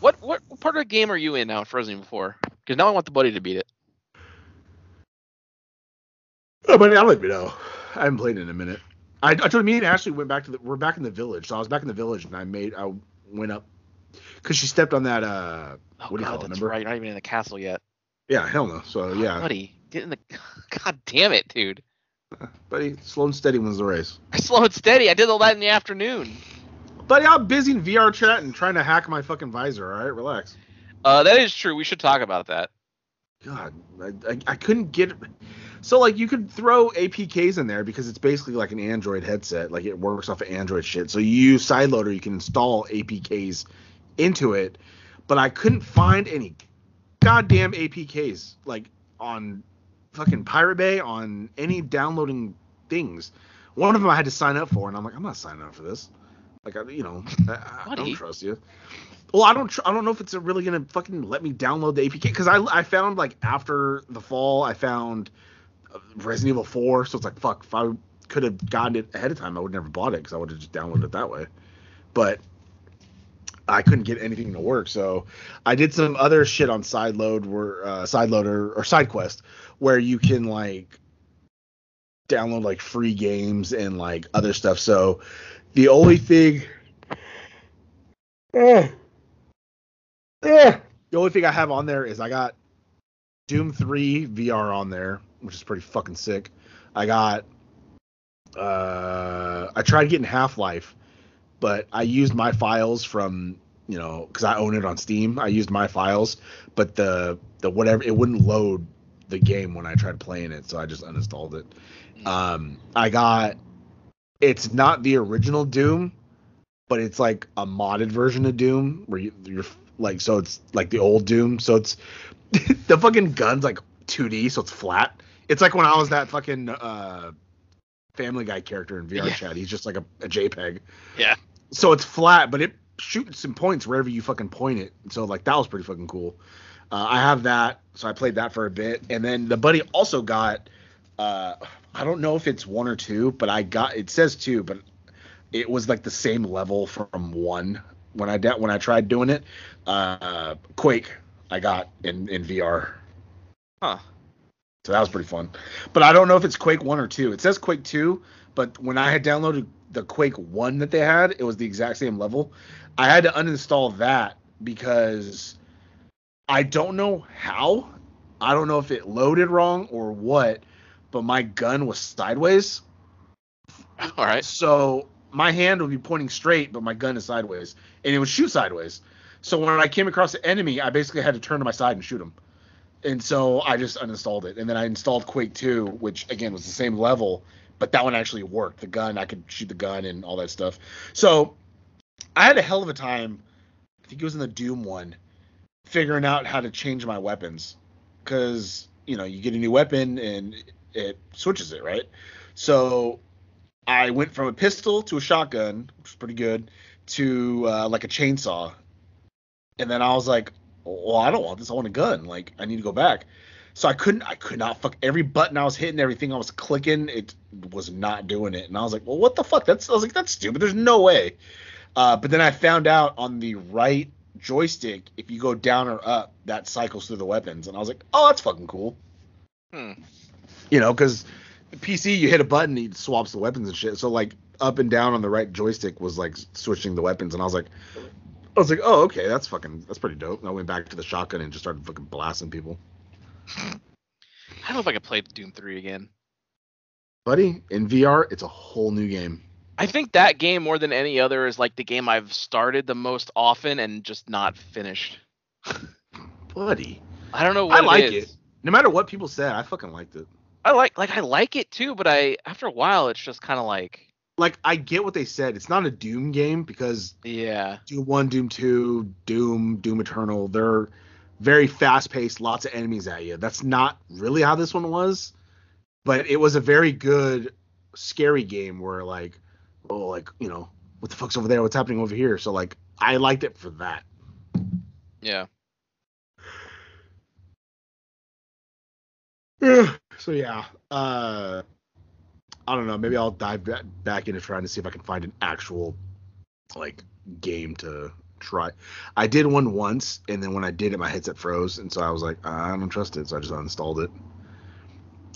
What what part of the game are you in now in Frozen before? Because now I want the buddy to beat it. oh, but I'll let me know. I haven't played in a minute. I, I told me and Ashley went back to the. We're back in the village, so I was back in the village, and I made. I went up because she stepped on that. uh Oh What do you god, call it, remember? right. You're not even in the castle yet. Yeah, hell no. So yeah, Buddy, get in the. God damn it, dude. buddy, slow and steady wins the race. I slow and steady. I did all that in the afternoon. Buddy, I'm busy in VR chat and trying to hack my fucking visor. All right, relax. Uh, that is true. We should talk about that. God, I, I, I couldn't get. So like you could throw APKs in there because it's basically like an Android headset. Like it works off of Android shit. So you use Sideloader, you can install APKs into it. But I couldn't find any goddamn APKs like on fucking Pirate Bay on any downloading things. One of them I had to sign up for, and I'm like, I'm not signing up for this. Like I, you know, I, I don't trust you. Well, I don't. Tr- I don't know if it's really gonna fucking let me download the APK because I I found like after the fall I found uh, Resident Evil 4, so it's like fuck. If I could have gotten it ahead of time, I would never bought it because I would have just downloaded it that way. But I couldn't get anything to work, so I did some other shit on Sideload, where uh, Sideloader or SideQuest, where you can like download like free games and like other stuff. So the only thing. Eh. Eh. The only thing I have on there is I got Doom 3 VR on there, which is pretty fucking sick. I got uh I tried getting Half-Life, but I used my files from, you know, cuz I own it on Steam. I used my files, but the the whatever it wouldn't load the game when I tried playing it, so I just uninstalled it. Um I got it's not the original Doom, but it's like a modded version of Doom where you, you're like so it's like the old Doom. So it's the fucking gun's like 2D, so it's flat. It's like when I was that fucking uh Family Guy character in VR Yeah. chat. He's just like a, a JPEG. Yeah. So it's flat, but it shoots some points wherever you fucking point it. So like that was pretty fucking cool. Uh, I have that, so I played that for a bit, and then the buddy also got. Uh, I don't know if it's one or two, but I got it says two, but it was like the same level from one when I da- when I tried doing it. Uh, Quake, I got in in VR, Huh. So that was pretty fun. But I don't know if it's Quake one or two. It says Quake two, but when I had downloaded the Quake one that they had, it was the exact same level. I had to uninstall that because I don't know how. I don't know if it loaded wrong or what, but my gun was sideways. All right. So my hand would be pointing straight, but my gun is sideways, and it would shoot sideways. So when I came across the enemy, I basically had to turn to my side and shoot him. And so I just uninstalled it, and then I installed Quake 2, which again was the same level, but that one actually worked. The gun, I could shoot the gun and all that stuff. So I had a hell of a time. I think it was in the Doom one, figuring out how to change my weapons, because you know you get a new weapon and it switches it, right? So I went from a pistol to a shotgun, which was pretty good, to uh, like a chainsaw. And then I was like, well, I don't want this. I want a gun. Like, I need to go back. So I couldn't, I could not fuck every button I was hitting, everything I was clicking, it was not doing it. And I was like, well, what the fuck? That's, I was like, that's stupid. There's no way. Uh, but then I found out on the right joystick, if you go down or up, that cycles through the weapons. And I was like, oh, that's fucking cool. Hmm. You know, because PC, you hit a button, it swaps the weapons and shit. So like up and down on the right joystick was like switching the weapons, and I was like, I was like, oh okay, that's fucking that's pretty dope. And I went back to the shotgun and just started fucking blasting people. I don't know if I could play Doom 3 again. Buddy, in VR, it's a whole new game. I think that game more than any other is like the game I've started the most often and just not finished. Buddy, I don't know what I like it is. it. No matter what people said, I fucking liked it. I like like I like it too, but I after a while it's just kind of like Like I get what they said. It's not a Doom game because yeah. Doom One, Doom Two, Doom, Doom Eternal. They're very fast paced, lots of enemies at you. That's not really how this one was, but it was a very good, scary game where like oh, like you know, what the fuck's over there? What's happening over here? So like, I liked it for that. Yeah. so yeah, uh, I don't know. Maybe I'll dive ba- back into trying to see if I can find an actual like game to try. I did one once, and then when I did it, my headset froze, and so I was like, I don't trust it, so I just uninstalled it.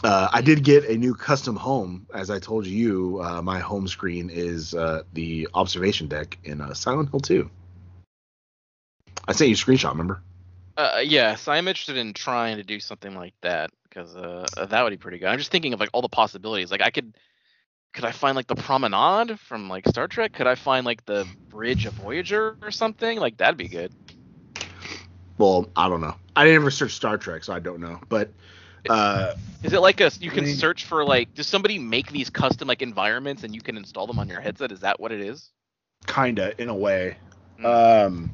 Uh, I did get a new custom home, as I told you. Uh, my home screen is uh, the observation deck in uh, Silent Hill 2. I sent you a screenshot, remember? Uh, yes, I'm interested in trying to do something like that because uh, that would be pretty good. I'm just thinking of like all the possibilities. Like I could, could I find like the promenade from like Star Trek? Could I find like the bridge of Voyager or something? Like that'd be good. Well, I don't know. I didn't ever search Star Trek, so I don't know. But uh, Is it like a you can I mean- search for like does somebody make these custom like environments and you can install them on your headset? Is that what it is? kinda in a way. Hmm. Um,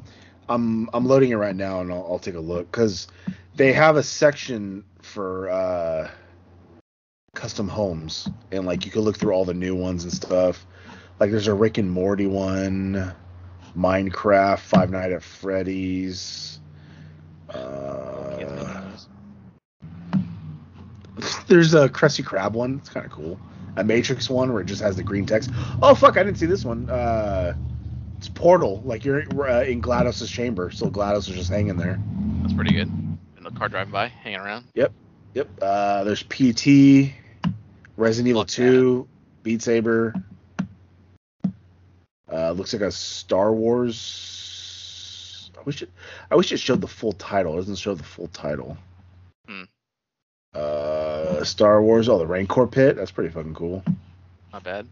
I'm I'm loading it right now, and I'll, I'll take a look because they have a section for uh, custom homes, and like you could look through all the new ones and stuff. Like there's a Rick and Morty one, Minecraft, Five Night at Freddy's. Uh, there's a Krusty Krab one. It's kind of cool. A Matrix one where it just has the green text. Oh fuck, I didn't see this one. Uh, it's Portal. Like you're uh, in GLaDOS's chamber, so GLaDOS is just hanging there. That's pretty good. The car driving by, hanging around. Yep. Yep. Uh, there's PT, Resident Evil 2, Beat Saber. Uh, looks like a Star Wars. I wish it. I wish it showed the full title. It doesn't show the full title. Hmm. Uh, Star Wars. Oh, the Rancor Pit. That's pretty fucking cool. Not bad.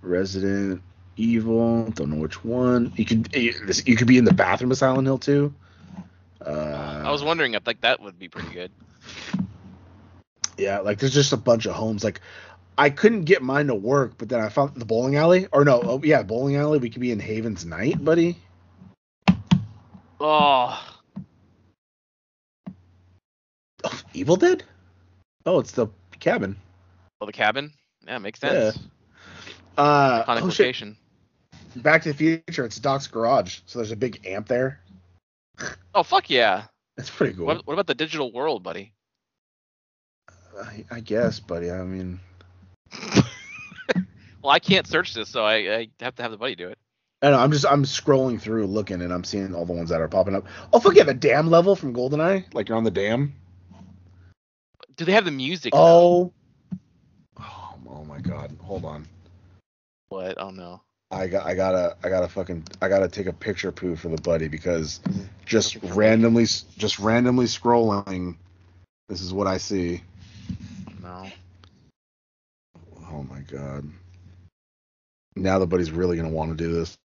Resident Evil. Don't know which one. You could you this- you could be in the bathroom of Silent Hill 2. Uh, I was wondering if like that would be pretty good. yeah, like there's just a bunch of homes. Like I couldn't get mine to work, but then I found the bowling alley. Or no, oh, yeah, bowling alley. We could be in Haven's Night, buddy. Oh, Oh, Evil Dead. Oh, it's the cabin. well, the cabin. Yeah, makes Yeah. sense. Uh, Iconic oh, shit. Back to the Future. It's Doc's garage. So there's a big amp there. Oh fuck yeah. That's pretty cool. What, what about the digital world, buddy? Uh, I, I guess, buddy. I mean, Well, I can't search this, so I, I have to have the buddy do it. I know. I'm just I'm scrolling through, looking, and I'm seeing all the ones that are popping up. Oh, fuck yeah, the dam level from GoldenEye. Like you're on the dam. Do they have the music? Oh. Oh, oh my God. Hold on. What? Oh no. I got I gotta I gotta fucking I gotta take a picture poo for the buddy because just randomly just randomly scrolling, this is what I see. No. Oh my god. Now the buddy's really gonna want to do this.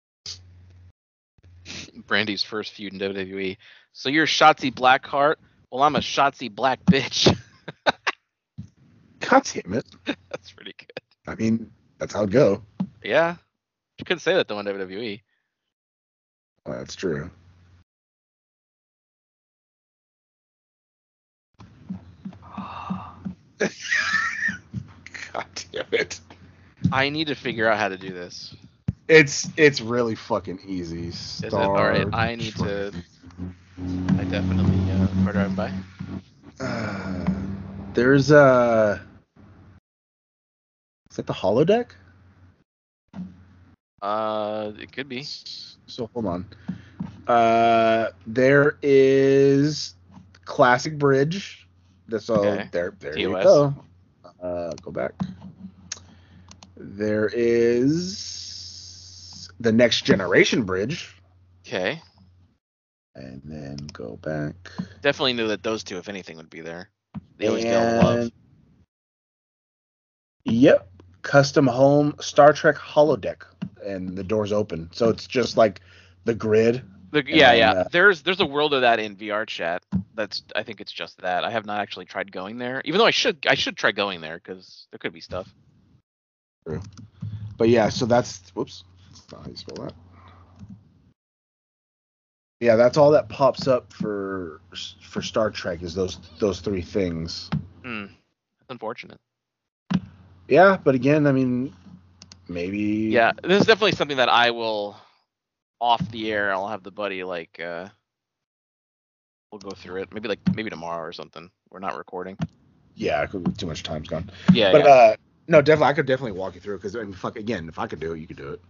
Brandy's first feud in WWE. So you're Shotzi Blackheart. Well, I'm a Shotzi Black bitch. God damn it. That's pretty good. I mean, that's how it go. Yeah. You couldn't say that though in E. WWE. Well, that's true. God damn it. I need to figure out how to do this. It's it's really fucking easy. Is it? All right, I need to- I definitely uh, car driving by. Uh, there's a. Is that the holodeck? Uh, it could be. So hold on. Uh, there is classic bridge. So Okay. there, there you go. Uh, go back. There is the next generation bridge, Okay. and then go back. Definitely knew that those two, if anything, would be there. They always get a love. Yep, custom home Star Trek holodeck, and the doors open, so it's just like the grid. The, yeah, then, yeah. uh, there's there's a world of that in VR chat. That's I think it's just that. I have not actually tried going there, even though I should I should try going there because there could be stuff. True. But yeah, so that's whoops. That's not how you spell that. Yeah, that's all that pops up for for Star Trek is those those three things. Hmm. That's unfortunate. Yeah, but again, I mean, maybe. Yeah, this is definitely something that I will off the air. I'll have the buddy like uh we'll go through it. Maybe like maybe tomorrow or something. We're not recording. Yeah, too much time's gone. Yeah, but yeah. uh, no, definitely, I could definitely walk you through because I mean, fuck, again, if I could do it, you could do it.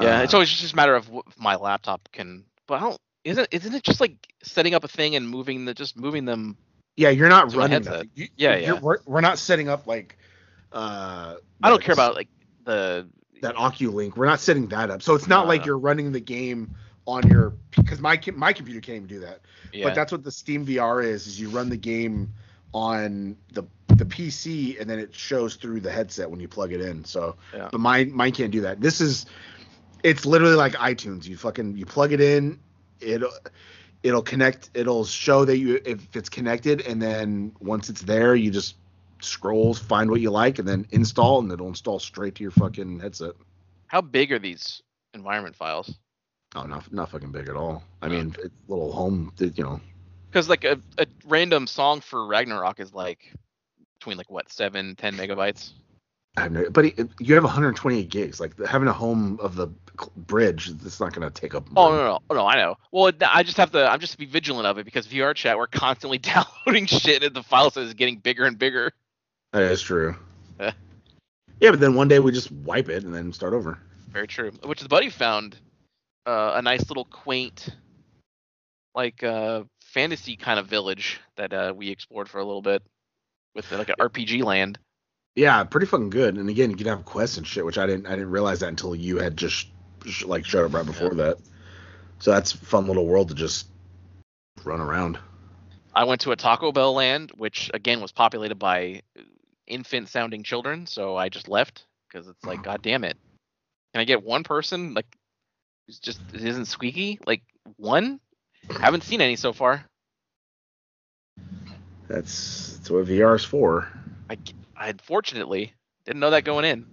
yeah, Uh, it's always just a matter of what my laptop can. But I don't. Isn't isn't it just like setting up a thing and moving the just moving them? yeah, you're not running. You- Yeah, yeah. We're, we're not setting up like. Uh, I don't care about like the. that OcuLink. We're not setting that up, so it's not like Uh. you're running the game on your because my my computer can't even do that. Yeah. But that's what the Steam VR is: is you run the game on the the PC and then it shows through the headset when you plug it in. So, Yeah. but mine mine can't do that. This is it's literally like iTunes. You fucking you plug it in, it'll it'll connect. It'll show that you if it's connected, and then once it's there, you just scroll, find what you like, and then install, and it'll install straight to your fucking headset. How big are these environment files? Oh, not not fucking big at all. I mean, it's little home, you know. Because like a, a random song for Ragnarok is like between like what seven ten megabytes. I have no, but it, you have 128 gigs. Like having a home of the bridge, it's not gonna take up. Oh no, no, no, no, I know. Well, I just have to. I'm just be vigilant of it because VR chat we're constantly downloading shit and the file size is getting bigger and bigger. That is true. Yeah. yeah, but then one day we just wipe it and then start over. Very true. Which the buddy found uh, a nice little quaint, like uh, fantasy kind of village that uh, we explored for a little bit with like an RPG land. Yeah, pretty fucking good. And again, you can have quests and shit, which I didn't I didn't realize that until you had just sh- like showed up right before that. So that's a fun little world to just run around. I went to a Taco Bell land, which again was populated by infant sounding children, so I just left because it's like, god damn it. Can I get one person like who's just isn't squeaky? Like one? I haven't seen any so far. That's that's what VR is for. I, I unfortunately didn't know that going in.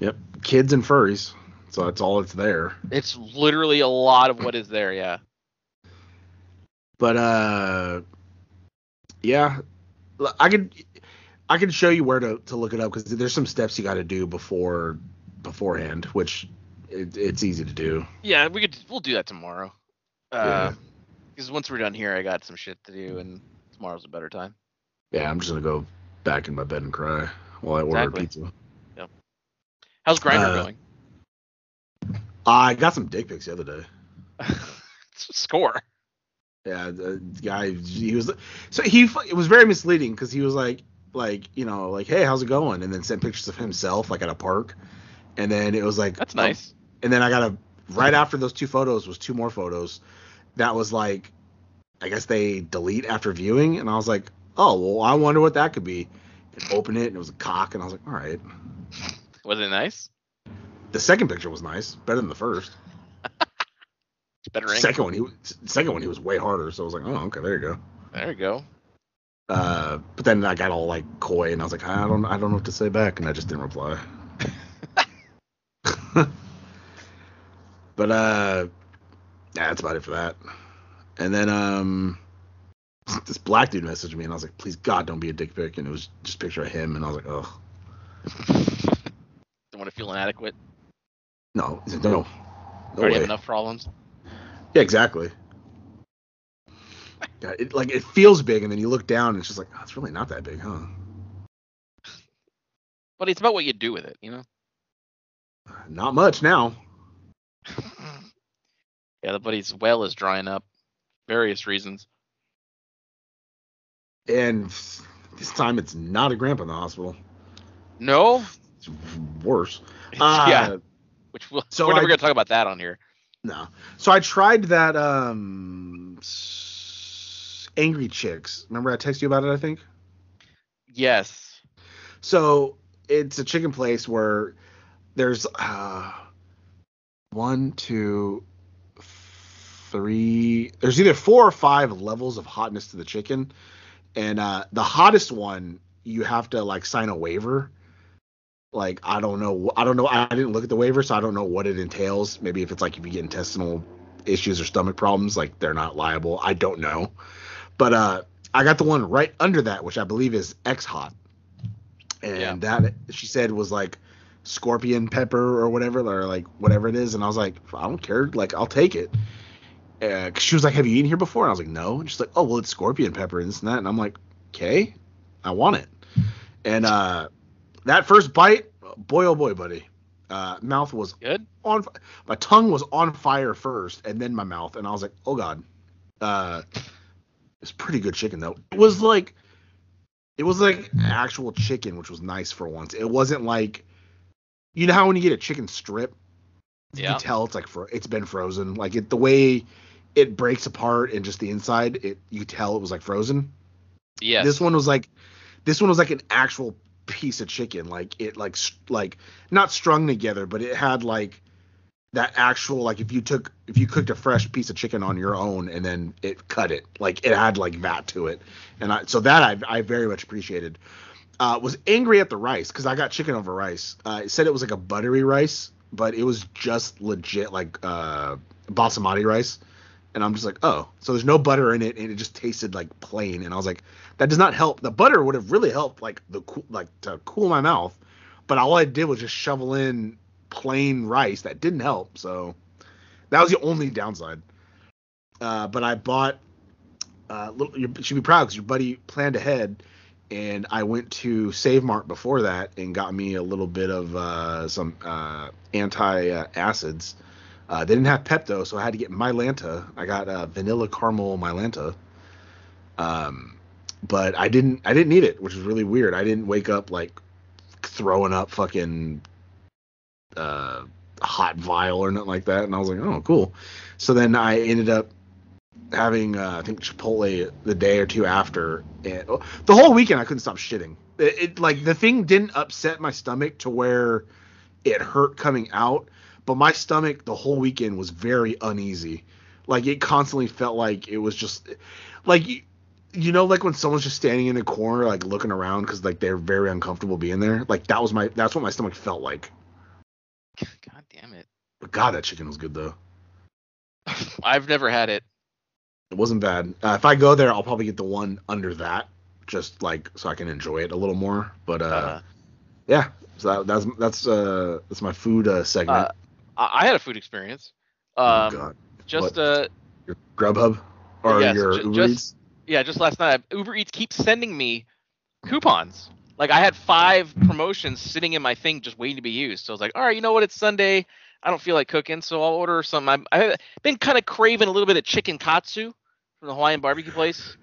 Yep, kids and furries. So that's all it's there. It's literally a lot of what is there, yeah. But uh, yeah, I could I can show you where to, to look it up because there's some steps you got to do before beforehand, which it, it's easy to do. Yeah, we could we'll do that tomorrow. Yeah. Uh because once we're done here I got some shit to do and tomorrow's a better time. Yeah, I'm just gonna go back in my bed and cry while I order Exactly. pizza. Yeah. How's Grindr Uh, going? I got some dick pics the other day. Score. Yeah, the guy he was so he it was very misleading because he was like like you know like hey how's it going and then sent pictures of himself like at a park and then it was like That's oh, nice. and then I got a right after those two photos was two more photos that was like I guess they delete after viewing and I was like oh well I wonder what that could be and open it and it was a cock and I was like all right Was it nice? the second picture was nice better than the first better angle. second one he was second one he was way harder so I was like oh okay there you go There you go. Uh, but then I got all like coy, and I was like, I don't, I don't know what to say back, and I just didn't reply. but uh, yeah, that's about it for that. And then um, this black dude messaged me, and I was like, please God, don't be a dick pic, and it was just a picture of him, and I was like, oh Don't want to feel inadequate. no, no, no Already have way. enough problems. Yeah, exactly. Yeah, it like it feels big, and then you look down, and it's just like, oh, it's really not that big, huh? But it's about what you do with it, you know? Not much now. yeah, the buddy's well is drying up. Various reasons. And this time it's not a grandpa in the hospital. No? It's worse. Uh, yeah. Which we'll, so we're never I- gonna talk about that on here. No. So I tried that um s- Angry Chicks. Remember I texted you about it, I think? Yes. So it's a chicken place where there's uh one, two, three there's either four or five levels of hotness to the chicken. And uh the hottest one you have to like sign a waiver. Like I don't know I don't know I didn't look at the waiver so I don't know what it entails. Maybe if it's like if you get intestinal issues or stomach problems like they're not liable. I don't know. But uh I got the one right under that which I believe is X hot and Yeah. that she said was like scorpion pepper or whatever, or like whatever it is. And I was like, I don't care. Like, I'll take it. Uh, she was like, Have you eaten here before? And I was like, No. And she's like, Oh, well, it's scorpion pepper and this and that. And I'm like, Okay, I want it. And uh, that first bite, boy, oh boy, buddy. Uh, mouth was Good. on my tongue was on fire first and then my mouth and i was like oh god uh it's pretty good chicken though. It was like it was like actual chicken which was nice for once. It wasn't like you know how when you get a chicken strip you Yeah. can tell it's like fro- it's been frozen. Like it the way it breaks apart and just the inside it you tell it was like frozen. Yeah. this one was like this one was like an actual piece of chicken. Like it like like not strung together but it had like that actual like if you took if you cooked a fresh piece of chicken on your own and then it cut it like it had like that to it. And I, so that I, I very much appreciated. Uh was angry at the rice because i got chicken over rice. Uh it said it was like a buttery rice but it was just legit like uh basmati rice. And i'm just like oh so there's no butter in it and it just tasted like plain. And i was like that does not help. The butter would have really helped like the like to cool my mouth. But all i did was just shovel in plain rice that didn't help so that was the only downside. Uh, but i bought uh, little, you should be proud because your buddy planned ahead and i went to save mart before that and got me a little bit of uh, some uh, anti acids uh, they didn't have pepto so i had to get mylanta. I got uh, vanilla caramel mylanta. Um, but i didn't i didn't need it which was really weird. I didn't wake up like throwing up fucking uh hot vial or nothing like that. And i was like oh cool. So then i ended up having uh, i think chipotle the day or two after. And oh, the whole weekend i couldn't stop shitting. It, it like the thing didn't upset my stomach to where it hurt coming out but my stomach the whole weekend was very uneasy. Like it constantly felt like it was just like you, you know like when someone's just standing in a corner like looking around because like they're very uncomfortable being there? Like that was my that's what my stomach felt like God damn it. but god that chicken was good though I've never had it. it wasn't bad uh, if i go there i'll probably get the one under that just like so i can enjoy it a little more but uh, Uh, yeah so that, that's that's uh that's my food uh segment Uh, I had a food experience. oh Um, god just what? uh, your grubhub or Yes, your ju- Uber just- Eats? yeah, just last night, Uber Eats keeps sending me coupons. Like I had five promotions sitting in my thing just waiting to be used. So I was like, all right, you know what? It's Sunday. I don't feel like cooking, so I'll order something. I've been kind of craving a little bit of chicken katsu from the Hawaiian barbecue place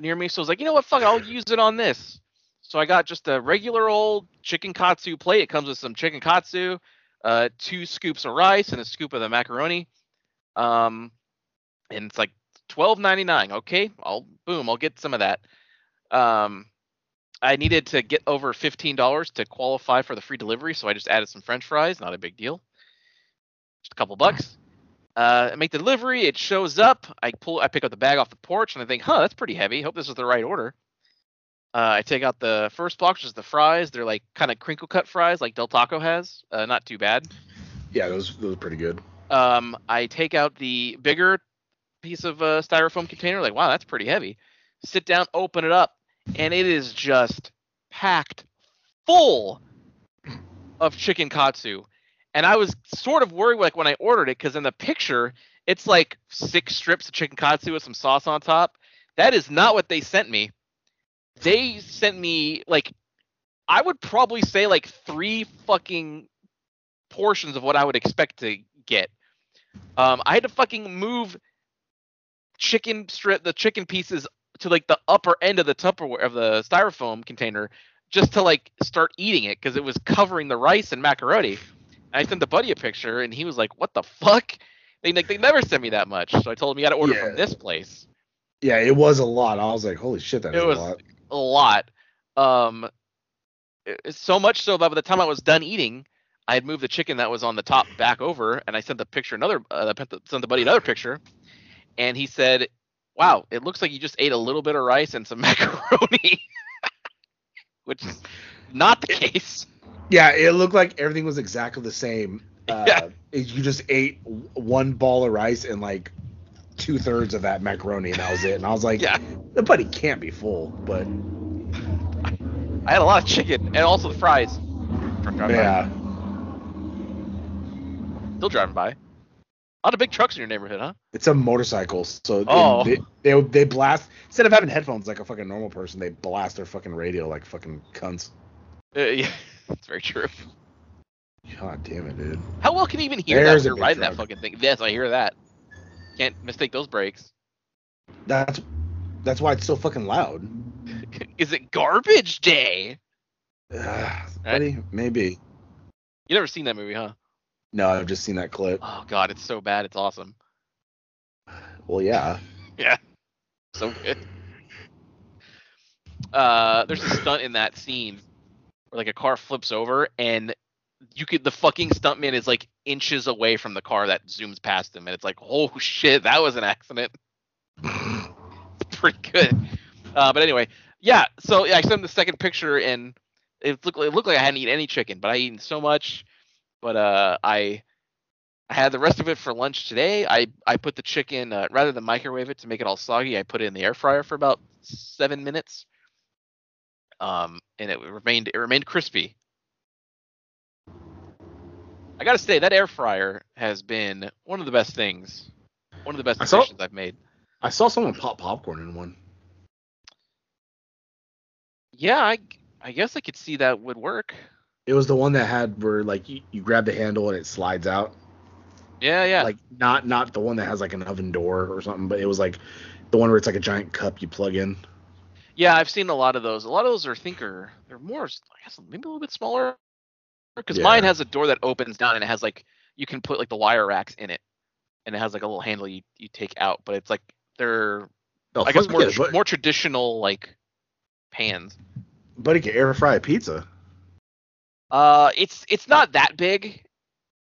near me. So I was like, you know what? Fuck, I'll use it on this. So I got just a regular old chicken katsu plate. It comes with some chicken katsu, uh, two scoops of rice, and a scoop of the macaroni. Um, and it's like twelve ninety nine. Okay, I'll boom, I'll get some of that. Um, I needed to get over fifteen dollars to qualify for the free delivery, so I just added some French fries. Not a big deal, just a couple bucks. Uh, I make the delivery. It shows up. I pull. I pick up the bag off the porch, and I think, huh, that's pretty heavy. Hope this is the right order. Uh, I take out the first box, which is the fries. They're like kind of crinkle cut fries, like Del Taco has. Uh, not too bad. yeah those those are pretty good Um, I take out the bigger piece of uh, styrofoam container. Like, wow, that's pretty heavy. Sit down, open it up, and it is just packed full of chicken katsu. And I was sort of worried, like when I ordered it, because in the picture it's like six strips of chicken katsu with some sauce on top. That is not what they sent me. They sent me like I would probably say like three fucking portions of what I would expect to get. Um, I had to fucking move chicken strip the chicken pieces to like the upper end of the Tupperware of the styrofoam container just to like start eating it because it was covering the rice and macaroni. And I sent the buddy a picture and he was like, "What the fuck?" They like they never sent me that much, so I told him you got to order Yeah. from this place. yeah it was a lot i was like holy shit that It was- a lot a lot. Um, it- so much so that by the time I was done eating, I had moved the chicken that was on the top back over, and I sent the picture another. Uh, I sent the buddy another picture, and he said, "Wow, it looks like you just ate a little bit of rice and some macaroni," which is not the case. Yeah, it looked like everything was exactly the same. Uh, Yeah. You just ate one ball of rice and like two thirds of that macaroni, and that was it. And I was like, Yeah. the buddy can't be full, but I had a lot of chicken and also the fries. French fry fries. yeah, Still driving by. A lot of big trucks in your neighborhood, huh? It's a motorcycle, so they- Oh. they, they they blast instead of having headphones like a fucking normal person, they blast their fucking radio like fucking cunts. Uh, yeah, that's very true. God damn it, dude. How well can you even hear There's that when you're big riding that fucking thing? Yes, I hear that. Can't mistake those brakes. That's that's why it's so fucking loud. Is it garbage day? Ugh, buddy, maybe. You never seen that movie, huh? No, I've just seen that clip. Oh god, it's so bad. It's awesome. Well, yeah. Yeah. So good. Uh, there's a stunt in that scene where like a car flips over and you could the fucking stuntman is like inches away from the car that zooms past him and it's like oh shit that was an accident. It's pretty good. Uh, but anyway, yeah. So yeah, I sent him the second picture and it looked it looked like I hadn't eaten any chicken, but I eaten so much. But uh, I I had the rest of it for lunch today. I I put the chicken uh, rather than microwave it to make it all soggy. I put it in the air fryer for about seven minutes. Um, and it remained it remained crispy. I gotta say that air fryer has been one of the best things, one of the best saw- decisions I've made. I saw someone pop popcorn in one. Yeah, I I guess I could see that would work. It was the one that had where like you, you grab the handle and it slides out. Yeah, yeah. Like not not the one that has like an oven door or something, but it was like the one where it's like a giant cup you plug in. Yeah, I've seen a lot of those. A lot of those are thinker. They're more, I guess, maybe a little bit smaller. Because Yeah. mine has a door that opens down and it has like you can put like the wire racks in it, and it has like a little handle you you take out. But it's like they're Oh, I guess more yeah, more traditional like pans. Buddy can air fry a pizza. Uh, it's it's not that big.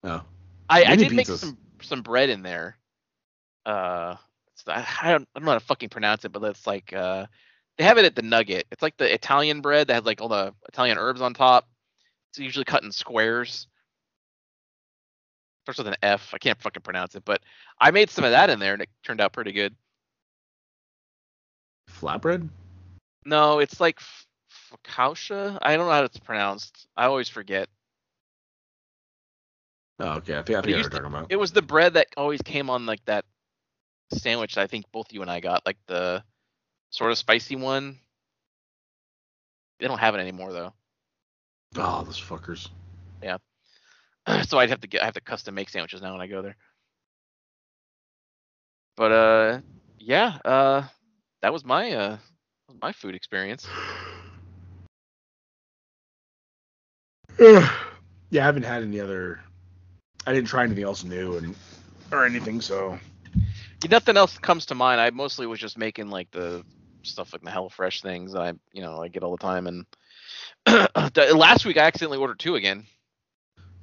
No. I, I Mini did make some some bread in there. Uh, I, I don't I don't know how to fucking pronounce it, but it's like uh, they have it at the Nugget. It's like the Italian bread that has like all the Italian herbs on top. It's usually cut in squares. Starts with an F. I can't fucking pronounce it, but I made some of that in there and it turned out pretty good. Flatbread? No, it's like f- focaccia. I don't know how it's pronounced. I always forget. Oh, okay. I think I think I you're talking about. It was the bread that always came on like that sandwich that I think both you and I got, like the sort of spicy one. They don't have it anymore though. Oh, those fuckers. Yeah. so I'd have to get I have to custom make sandwiches now when I go there. But uh yeah, uh that was my uh my food experience. yeah, I haven't had any other. I didn't try anything else new and or anything, so Nothing else comes to mind. I mostly was just making like the stuff like the HelloFresh things that I you know I get all the time and last week I accidentally ordered two again.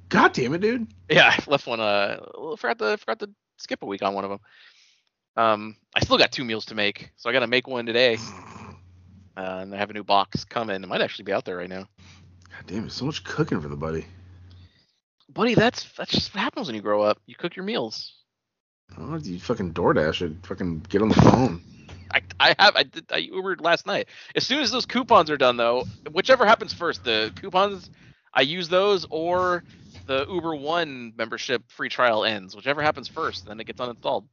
God damn it, dude. Yeah, I left one. Uh, forgot to forgot to skip a week on one of them. Um, I still got two meals to make, so I got to make one today. Uh, and I have a new box coming. It might actually be out there right now, God damn it, so much cooking for the buddy. buddy. That's that's just what happens when you grow up. You cook your meals. Oh, you fucking DoorDash it. Fucking get on the phone. I, I have I did I Ubered last night. As soon as those coupons are done, though, whichever happens first, the coupons I use those or the Uber One membership free trial ends. Whichever happens first, then it gets uninstalled.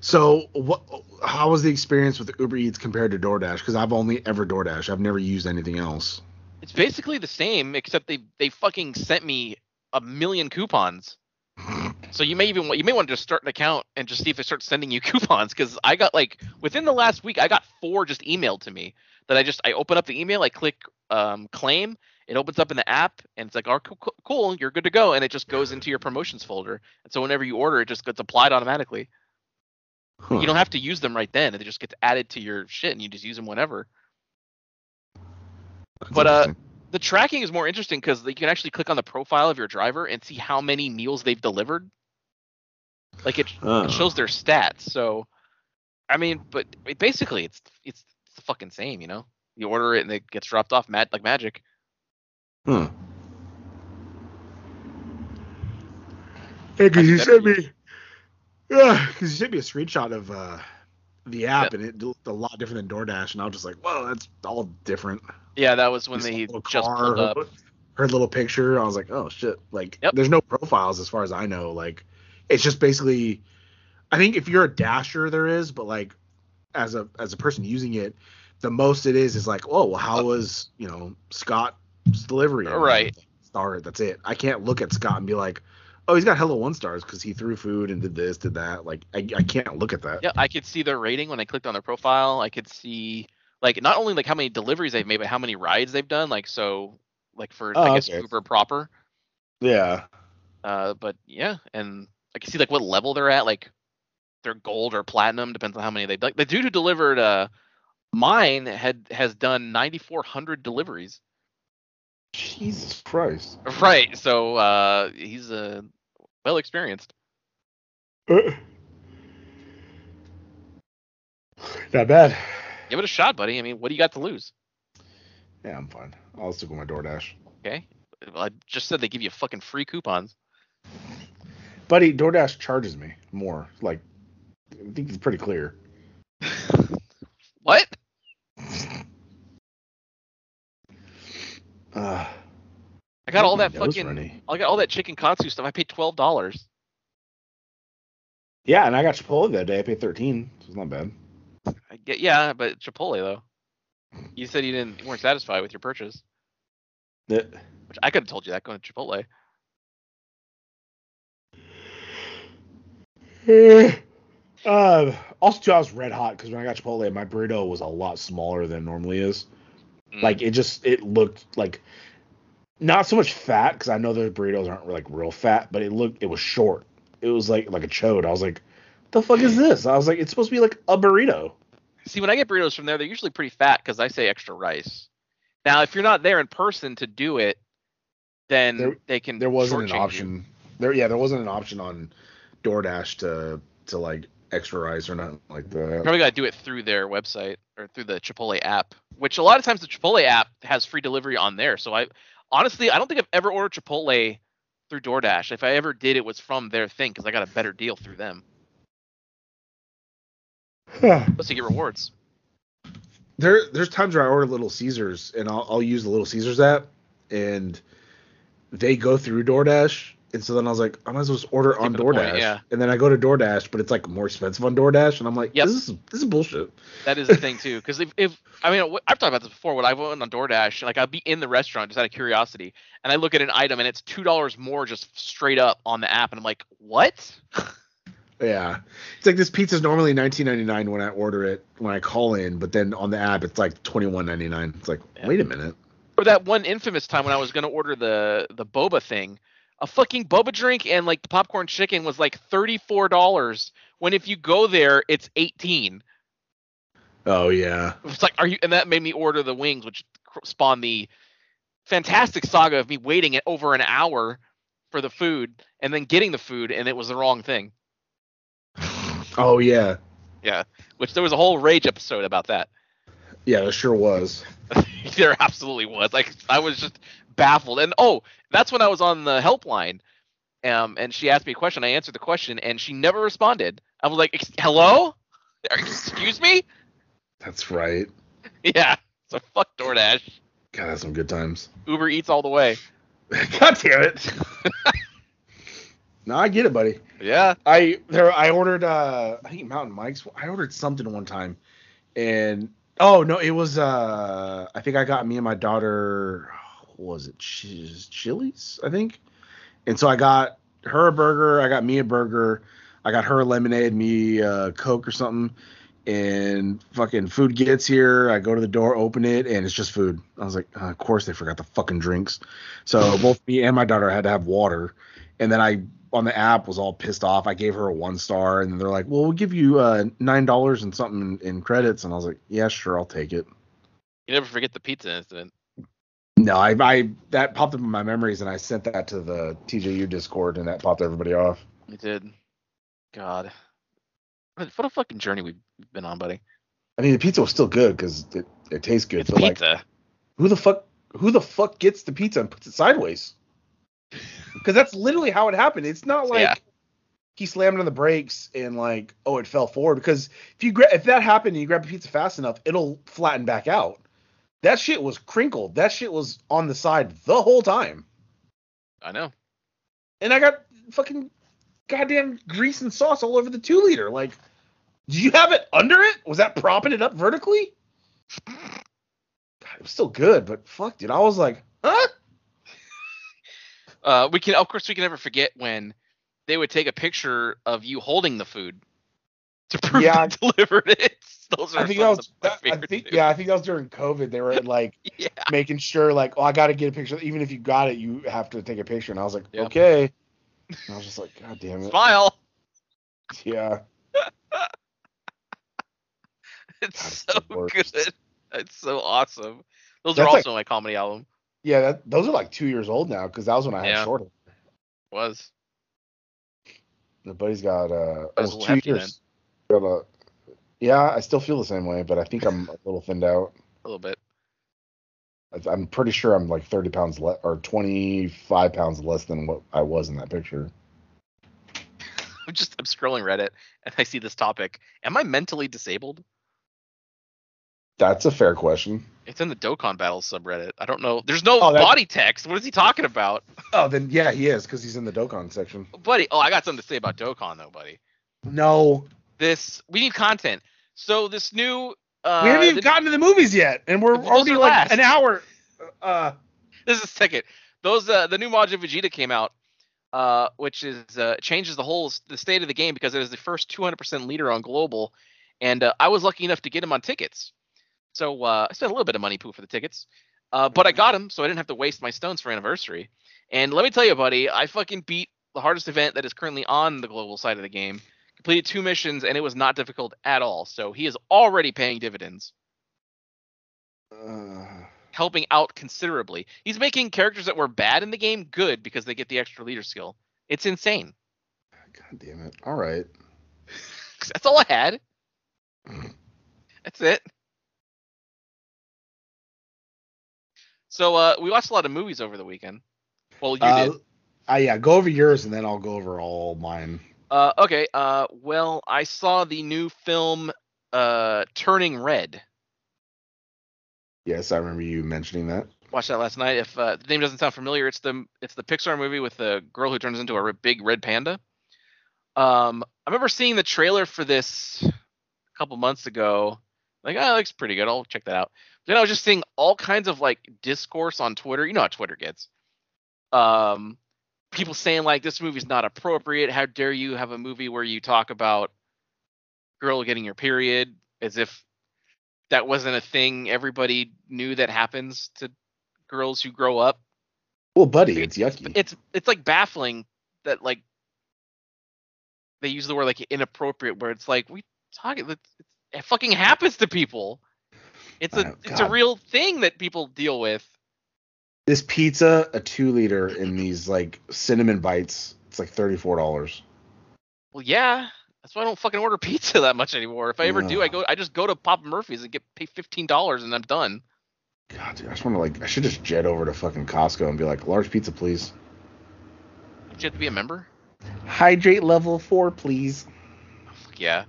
So, what? How was the experience with Uber Eats compared to DoorDash? Because I've only ever DoorDash. I've never used anything else. It's basically the same, except they they fucking sent me a million coupons. So you may even you may want to just start an account and just see if they start sending you coupons because I got like within the last week I got four just emailed to me that I just I open up the email I click um, claim it opens up in the app and it's like oh cool, cool, cool you're good to go and it just goes into your promotions folder and so whenever you order it just gets applied automatically Huh. you don't have to use them right then it just gets added to your shit and you just use them whenever That's but, uh, the tracking is more interesting because you can actually click on the profile of your driver and see how many meals they've delivered. Like it, Oh. it shows their stats. So, I mean, but it, basically, it's it's it's the fucking same, you know. You order it and it gets dropped off mad like magic. Huh. Hey, because you sent me, yeah, because you sent me a screenshot of uh, the app, and it looked a lot different than DoorDash, and I was just like, whoa, that's all different. Yeah, that was when they just car, pulled her, up. her little picture. I was like, oh shit. Like, Yep. there's no profiles as far as I know. Like, it's just basically. I think if you're a dasher, there is, but like, as a as a person using it, the most it is is like, oh, well, how uh, was you know Scott's delivery? Right. Star. That's it. I can't look at Scott and be like, oh, he's got hella one stars because he threw food and did this, did that. Like, I, I can't look at that. Yeah, I could see their rating when I clicked on their profile. I could see like not only like how many deliveries they've made, but how many rides they've done. Like so, like for Oh, I guess okay. Uber proper. Yeah. Uh, but yeah, and I can see like what level they're at. Like they're gold or platinum, depends on how many they like. The dude who delivered uh mine had has done 9,400 deliveries. Jesus Christ. Right. So uh, he's uh, well experienced. Not bad. Give it a shot, buddy. I mean, what do you got to lose? Yeah, I'm fine. I'll stick with my DoorDash. Okay. Well, I just said they give you fucking free coupons. Buddy, DoorDash charges me more. Like, I think it's pretty clear. What? Uh, I got all that fucking. runny. I got all that chicken katsu stuff. I paid twelve dollars. Yeah, and I got Chipotle that day. I paid 13, so it's not bad. I get yeah, but Chipotle though. You said you didn't you weren't satisfied with your purchase, Yeah. which I could have told you that going to Chipotle. Uh, also, too, I was red hot because when I got Chipotle, my burrito was a lot smaller than it normally is. Mm. Like it just it looked like not so much fat because I know those burritos aren't like real fat, but it looked it was short. It was like like a chode. I was like, the fuck is this? I was like, it's supposed to be like a burrito. See, when I get burritos from there, they're usually pretty fat because I say extra rice. Now, if you're not there in person to do it, then There- they can. There wasn't an shortchange you. option. There yeah, there wasn't an option on DoorDash to to like extra rice or nothing like You that. probably got to do it through their website or through the Chipotle app, which a lot of times the Chipotle app has free delivery on there. So I honestly, I don't think I've ever ordered Chipotle through DoorDash. If I ever did, it was from their thing because I got a better deal through them. Plus, you get rewards. there there's times where I order Little Caesars and I'll, I'll use the Little Caesars app and they go through DoorDash and so then I was like I might as well just order on to the point, DoorDash yeah. and then I go to DoorDash but it's like more expensive on DoorDash and I'm like Yep. this is this is bullshit. That is the thing too, because if, if I mean I've talked about this before. When I went on DoorDash, like I'd be in the restaurant just out of curiosity, and I look at an item and it's two dollars more just straight up on the app, and I'm like, what? Yeah, it's like this pizza's normally 19.99 when I order it when I call in but then on the app it's like 21.99. It's like Yeah. wait a minute. Or that one infamous time when I was gonna order the the boba thing, a fucking boba drink and like the popcorn chicken was like thirty four dollars. When if you go there, it's eighteen. Oh yeah. It's like, are you? And that made me order the wings, which spawned the fantastic saga of me waiting it over an hour for the food and then getting the food, and it was the wrong thing. Oh yeah. Yeah. Which there was a whole rage episode about that. Yeah, there sure was. there absolutely was. Like I was just baffled. And oh, that's when I was on the helpline. Um, and she asked me a question. I answered the question, and she never responded. I was like, "Hello, excuse me." That's right. Yeah. So fuck DoorDash. God, that's some good times. Uber Eats all the way. God damn it. no, I get it, buddy. Yeah. I there I ordered uh I think Mountain Mike's I ordered something one time and oh no it was uh I think I got me and my daughter was it Ch- Chili's I think and so I got her a burger I got me a burger I got her a lemonade me a coke or something and fucking food gets here I go to the door open it and it's just food I was like uh, of course they forgot the fucking drinks so both me and my daughter had to have water and then I on the app was all pissed off. I gave her a one star, and they're like, "Well, we'll give you uh, nine dollars and something in, in credits." And I was like, "Yeah, sure, I'll take it." You never forget the pizza incident. No, I, I that popped up in my memories, and I sent that to the TJU Discord, and that popped everybody off. We did. God. What a fucking journey we've been on, buddy. I mean, the pizza was still good because it, it tastes good. It's but like, pizza. who the fuck who the fuck gets the pizza and puts it sideways? Because that's literally how it happened. It's not like Yeah. he slammed on the brakes and like oh it fell forward. Because if you gra- if that happened and you grab a pizza fast enough, it'll flatten back out. That shit was crinkled. That shit was on the side the whole time. I know. And I got fucking goddamn grease and sauce all over the two liter. Like, did you have it under it? Was that propping it up vertically? God, it was still good, but fuck, dude. I was like, huh? Uh, we can, of course, we can never forget when they would take a picture of you holding the food to prove Yeah. they delivered it. Those are I think that was. that- I think too. yeah, I think that was during COVID. They were like Yeah. making sure, like, oh, I got to get a picture. Even if you got it, you have to take a picture. And I was like, Yep. okay. And I was just like, God damn it. Smile. Yeah. It's God, so good. It's so awesome. Those That's are like- also my comedy album. Yeah, that, those are like two years old now because that was when I had Yeah. short. Was The buddy's got uh I was a almost two years. Got a- yeah, I still feel the same way, but I think I'm a little thinned out. a little bit. I- I'm pretty sure I'm like 30 pounds less or 25 pounds less than what I was in that picture. I'm just I'm scrolling Reddit and I see this topic. Am I mentally disabled? That's a fair question. It's in the Dokkan Battles subreddit. I don't know. There's no Oh, body text. What is he talking about? Oh, then yeah, he is because he's in the Dokkan section. Buddy, oh, I got something to say about Dokkan though, buddy. No, This we need content. So this new uh we haven't even the- gotten to the movies yet, and we're already like last. an hour. Uh, this is second. Those uh, the new Majin Vegeta came out, uh, which is uh, changes the whole the state of the game because it is the first 200% leader on global, and uh, I was lucky enough to get him on tickets. So uh, I spent a little bit of money poo for the tickets, uh, but I got him, so I didn't have to waste my stones for anniversary. And let me tell you, buddy, I fucking beat the hardest event that is currently on the global side of the game. Completed two missions, and it was not difficult at all. So he is already paying dividends uh, helping out considerably. He's making characters that were bad in the game good because they get the extra leader skill. It's insane. God damn it! All right. That's all I had. That's it. So uh, we watched a lot of movies over the weekend. Well, you Uh, did. uh, yeah, go over yours and then I'll go over all mine. Uh, okay. Uh, well, I saw the new film uh, Turning Red. Yes, I remember you mentioning that. Watched that last night. If uh, the name doesn't sound familiar, it's the it's the Pixar movie with the girl who turns into a big red panda. Um, I remember seeing the trailer for this a couple months ago. Like, oh, it looks pretty good. I'll check that out. Then I was just seeing all kinds of like discourse on Twitter. You know how Twitter gets. Um, people saying like this movie's not appropriate. How dare you have a movie where you talk about girl getting your period as if that wasn't a thing everybody knew that happens to girls who grow up. Well, buddy, it's yucky. It's it's like baffling that like they use the word like inappropriate where it's like we talking it's, it fucking happens to people. It's a Oh, it's a real thing that people deal with. This pizza, a two liter, in these like cinnamon bites. It's like thirty four dollars. Well, yeah, that's why I don't fucking order pizza that much anymore. If I ever do, I go I just go to Papa Murphy's and get pay fifteen dollars and I'm done. God, dude, I just want to like, I should just jet over to fucking Costco and be like, large pizza, please. Don't you have to be a member? Hydrate level four, please. Fuck yeah.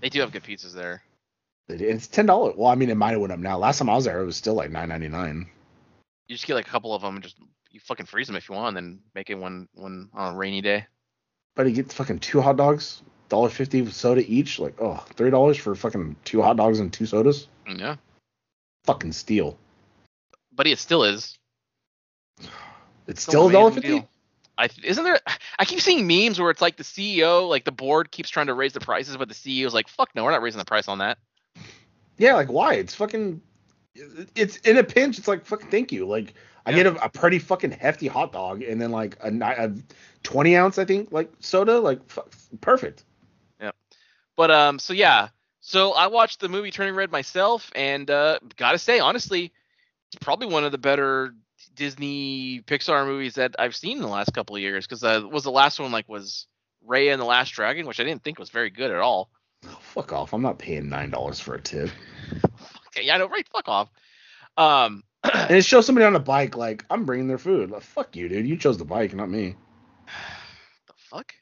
They do have good pizzas there. It's ten dollars. Well, I mean, it might have went up now. Last time I was there, it was still like nine ninety nine. You just get like a couple of them and just you fucking freeze them if you want, and then make it one one on a rainy day. But he gets fucking two hot dogs, dollar fifty soda each. Like, oh, three dollars for fucking two hot dogs and two sodas. Mm, yeah, Fucking steal. but it still is. It's Still still a dollar fifty. I isn't there? I keep seeing memes where it's like the CEO, like the board, keeps trying to raise the prices, but the CEO's like, "Fuck no, we're not raising the price on that." Yeah, like why? It's fucking. It's in a pinch. It's like fucking thank you. Like I Yeah. get a, a pretty fucking hefty hot dog and then like a, a twenty ounce I think like soda. Like fuck, perfect. Yeah. But um, so yeah, so I watched the movie Turning Red myself, and uh, gotta say, honestly, it's probably one of the better Disney Pixar movies that I've seen in the last couple of years. Because uh, was the last one like was Raya and the Last Dragon, which I didn't think was very good at all. Oh, fuck off. I'm not paying nine dollars for a tip. Okay, yeah, I know, right? Fuck off. Um, And it shows somebody on a bike like I'm bringing their food. Like, fuck you, dude. You chose the bike, not me. the fuck?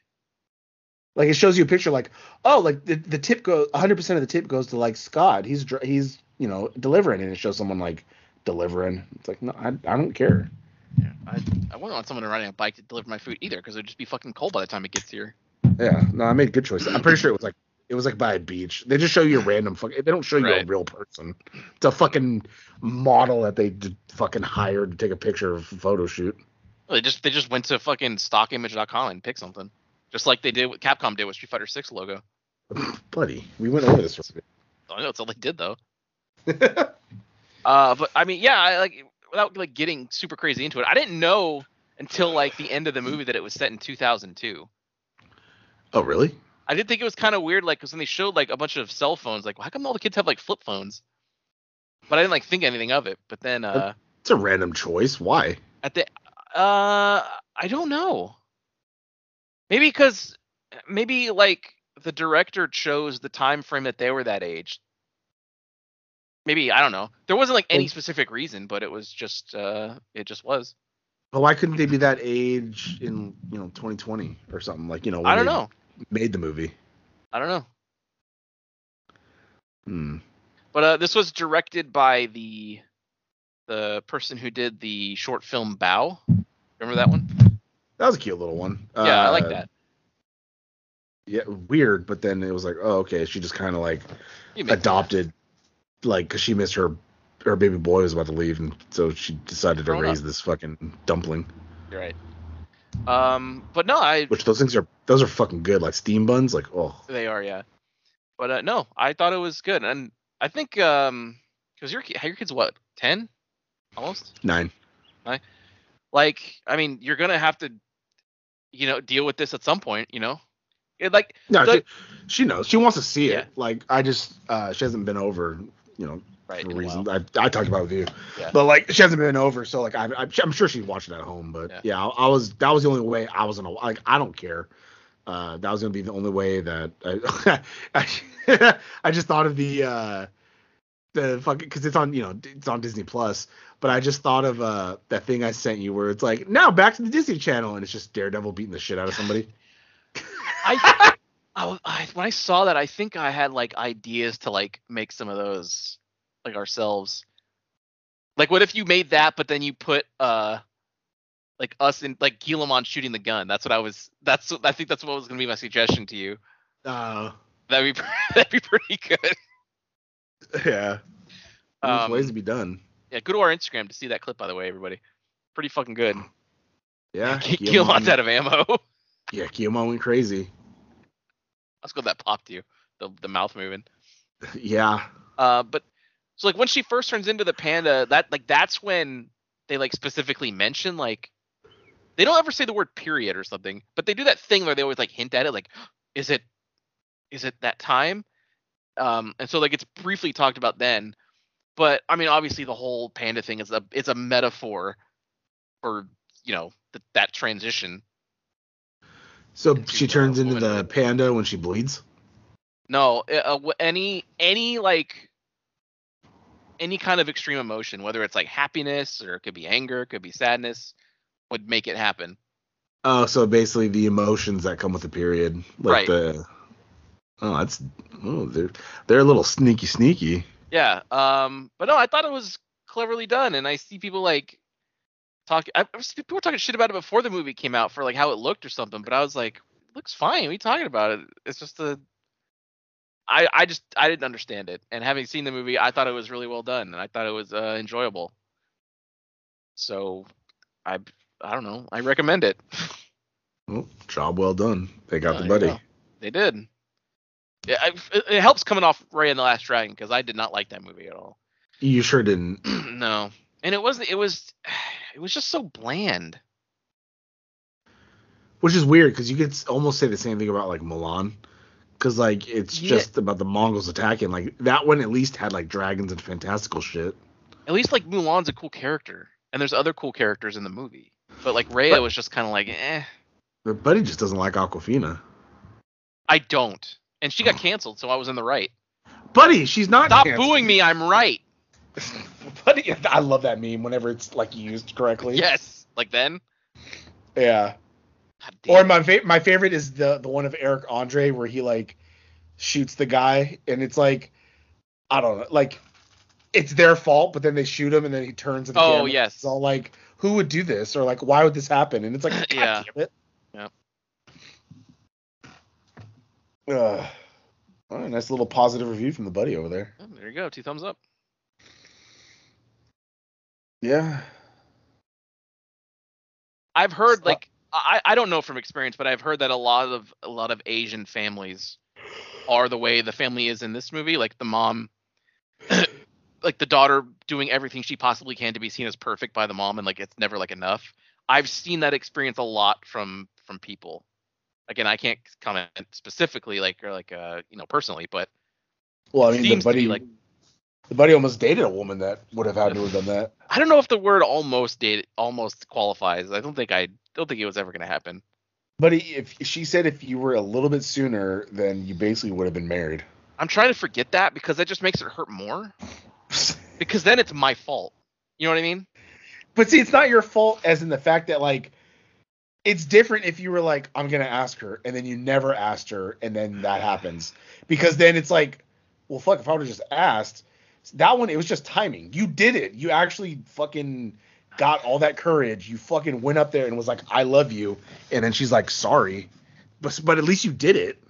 Like it shows you a picture like, oh, like the, the tip goes 100% of the tip goes to like Scott. He's dr- he's, you know, delivering and it shows someone like delivering. It's like, no, I, I don't care. Yeah, I, I wouldn't want someone riding a bike to deliver my food either because it'd just be fucking cold by the time it gets here. Yeah, no, I made a good choice. I'm pretty sure it was like it was like by a beach. They just show you a random fucking. They don't show you a real person. It's a fucking model that they d- fucking hired to take a picture of a photo shoot. They just they just went to fucking stockimage.com and picked something, just like they did what Capcom did with Street Fighter Six logo. Buddy, we went over this. I know that's all they did though. Uh, but I mean, yeah, I, like without like getting super crazy into it, I didn't know until like the end of the movie that it was set in 2002. oh, really? I did think it was kind of weird, like, because when they showed like a bunch of cell phones, like, how come all the kids have like flip phones? But I didn't like think anything of it. But then uh, It's a random choice. Why? at the uh, I don't know. Maybe because maybe like the director chose the time frame that they were that age. Maybe I don't know. There wasn't like any Well- specific reason, but it was just uh, it just was. But why couldn't they be that age in you know 2020 or something like you know? I don't know. Made the movie. I don't know. Hmm. But uh, this was directed by the the person who did the short film Bao. Remember that one? That was a cute little one. Yeah, I like Uh, that. Yeah, weird, but then it was like, oh, okay. She just kind of like adopted, like, cause she missed her her baby boy was about to leave, and so she decided to raise up. this fucking dumpling. You're right. Um, but no, I Which those things are those are fucking good, like steam buns. Like, oh, they are yeah. But uh, no, I thought it was good, and I think um, because your your kid's what ten, almost. nine. Like, I mean, you're gonna have to, you know, deal with this at some point. You know, it, like No, The- she, she knows. She wants to see Yeah. it. Like, I just uh, she hasn't been over. You know, right. for reasons. I, I talked about with you. Yeah. But like she hasn't been over, so like I, I I'm sure she watched it at home. But Yeah. yeah, I, I was that was the only way I was gonna like I don't care. Uh, that was gonna be the only way that I I, I just thought of the uh the fucking because it's on you know it's on Disney Plus. But I just thought of uh that thing I sent you where it's like now back to the Disney Channel and it's just Daredevil beating the shit out of somebody. I, I when I saw that, I think I had like ideas to like make some of those like ourselves. Like, what if you made that, but then you put uh, like us in like Gilamon shooting the gun? That's what I was. That's I think that's what was gonna be my suggestion to you. Uh, That'd be that'd be pretty good. yeah. There's Um, ways to be done. Yeah, go to our Instagram to see that clip. By the way, everybody, pretty fucking good. Yeah. Gilamon's out of ammo. Yeah, Guillemot went crazy. Let's go. That popped you. The the mouth moving. Yeah. Uh, but so like when she first turns into the panda, that like that's when they like specifically mention like they don't ever say the word period or something, but they do that thing where they always like hint at it, like is it is it that time? Um, and so like it's briefly talked about then, but I mean obviously the whole panda thing is a it's a metaphor for you know th- that transition. So Into, she uh, turns into the panda when she bleeds. No, uh, any any like any kind of extreme emotion, whether it's like happiness or it could be anger, it could be sadness, would make it happen. Oh, so basically the emotions that come with the period, like Right. the. Oh, that's oh they're they're a little sneaky sneaky. Yeah. Um. But no, I thought it was cleverly done, and I see people like talk. I, people were talking shit about it before the movie came out for like how it looked or something. But I was like, it looks fine. What are you talking about? It. It's just a. I I just I didn't understand it, and having seen the movie, I thought it was really well done, and I thought it was uh, enjoyable. So, I I don't know. I recommend it. Oh, job well done. They got Uh, the buddy. go. They did. Yeah, I, it, it helps coming off Raya and the Last Dragon because I did not like that movie at all. You sure didn't. no, and it wasn't. It was. It was just so bland. Which is weird because you could almost say the same thing about like Mulan. Because like it's Yeah. just about the Mongols attacking. Like that one at least had like dragons and fantastical shit. At least like Mulan's a cool character, and there's other cool characters in the movie. But like Raya But- was just kind of like, eh, But Buddy just doesn't like Awkwafina. I don't. And she got canceled, so I was in the right. Buddy, she's not. Stop canceled. booing me. I'm right. Buddy, I love that meme whenever it's like used correctly. Yes. Like then. Yeah. Or my fa- my favorite is the the one of Eric Andre where he like shoots the guy and it's like I don't know like it's their fault but then they shoot him and then he turns the Oh, yes. It's all like who would do this or like why would this happen and it's like Yeah. it. Yep. Ugh. All right, nice little positive review from the buddy over there. Oh, there you go. Two thumbs up. Yeah. I've heard like I, I don't know from experience, but I've heard that a lot of a lot of Asian families are the way the family is in this movie. Like the mom, like the daughter doing everything she possibly can to be seen as perfect by the mom, and like it's never like enough. I've seen that experience a lot from from people. Again, I can't comment specifically, like or like uh you know personally, but Well, I mean, the Seems to be buddy, like- the buddy almost dated a woman that would have had to have done that. I don't know if the word almost date almost qualifies. I don't think I don't think it was ever gonna happen. But if she said if you were a little bit sooner, then you basically would have been married. I'm trying to forget that because that just makes it hurt more. Because then it's my fault. You know what I mean? but see, it's not your fault, as in the fact that like, it's different if you were like, I'm gonna ask her, and then you never asked her, and then that happens, because then it's like, well, fuck, if I would have just asked, that one it was just timing. You did it. You actually fucking got all that courage. You fucking went up there and was like, I love you, and then she's like, sorry, but but at least you did it.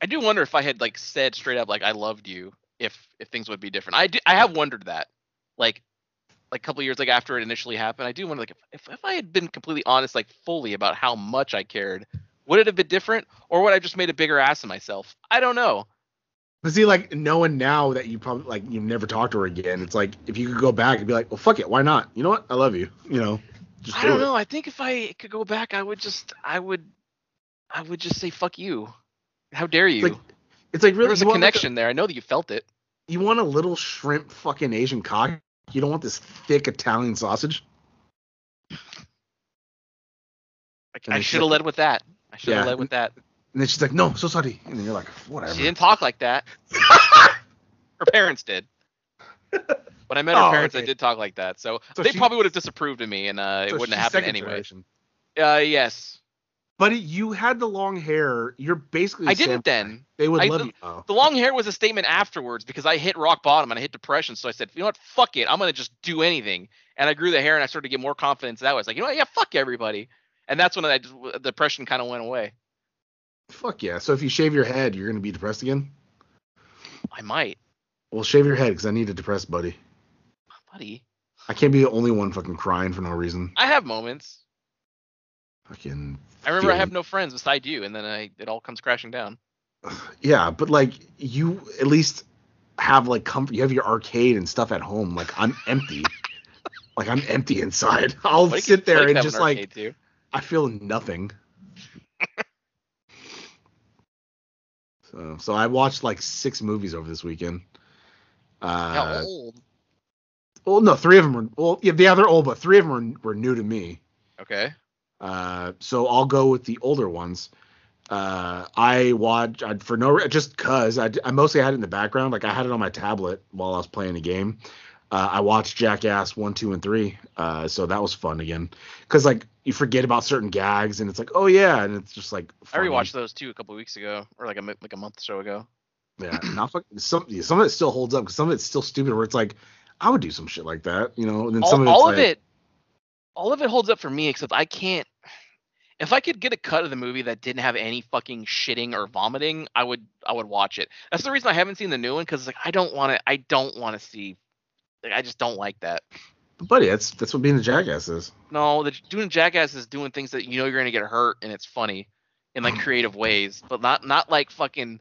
I do wonder if I had like said straight up like I loved you, if if things would be different. I do, I have wondered that, like like a couple years like after it initially happened. I do wonder like if, if I had been completely honest like fully about how much I cared, would it have been different, or would I just made a bigger ass of myself? I don't know. But see, like knowing now that you probably like you never talk to her again, it's like if you could go back and be like, well, fuck it, why not? You know what? I love you. You know, just I do don't it. know. I think if I could go back, I would just I would I would just say fuck you. How dare you? like, It's like really there was you a want, like, connection there. I know that you felt it. you want a little shrimp fucking Asian cock. You don't want this thick Italian sausage. I, I should have led with that. I should have Yeah. led with that. And then she's like, no, so sorry. And then you're like, whatever. She didn't talk like that. her parents did. When I met her Oh, parents, I okay. did talk like that. So, So they she- probably would have disapproved of me, and uh, it So wouldn't she's have happened anyway. generation. Uh, yes, But you had the long hair. You're basically. I didn't then. They would I- love the- you. Oh. The long hair was a statement afterwards because I hit rock bottom and I hit depression. So I said, you know what, fuck it, I'm gonna just do anything. And I grew the hair and I started to get more confidence. That was like, you know what, yeah, fuck everybody. And that's when I just, depression kind of went away. Fuck yeah. So if you shave your head, you're gonna be depressed again. I might, Well, shave your head because I need a depressed buddy. buddy. I can't be the only one fucking crying for no reason. I have moments. Fucking. I remember I have no friends beside you, and then I it all comes crashing down. Yeah, but like you at least have like comfort. You have your arcade and stuff at home. Like I'm empty. like I'm empty inside. I'll Buddy sit there and just an like too. I feel nothing. so, so I watched like six movies over this weekend. How Uh, old? well, no, three of them were well, yeah, yeah, they're old, but three of them were, were new to me. Okay. Uh, so I'll go with the older ones. Uh, I watched I, for no just cause I, I mostly had it in the background. Like I had it on my tablet while I was playing a game. Uh, I watched Jackass one, two, and three. Uh, so that was fun again. Cause like you forget about certain gags and it's like, oh yeah, and it's just like. I rewatched those two a couple weeks ago, or like a like a month or so ago. Yeah, not fuck, some some of it still holds up because some of it's still stupid. Where it's like, I would do some shit like that, you know. And then some all, of it's all of it all of it holds up for me except i can't if i could get a cut of the movie that didn't have any fucking shitting or vomiting i would i would watch it that's the reason i haven't seen the new one because like i don't want to i don't want to see like i just don't like that buddy, that's that's what being a jackass is. no the doing a jackass is doing things that you know you're gonna get hurt and it's funny in like creative ways but not not like fucking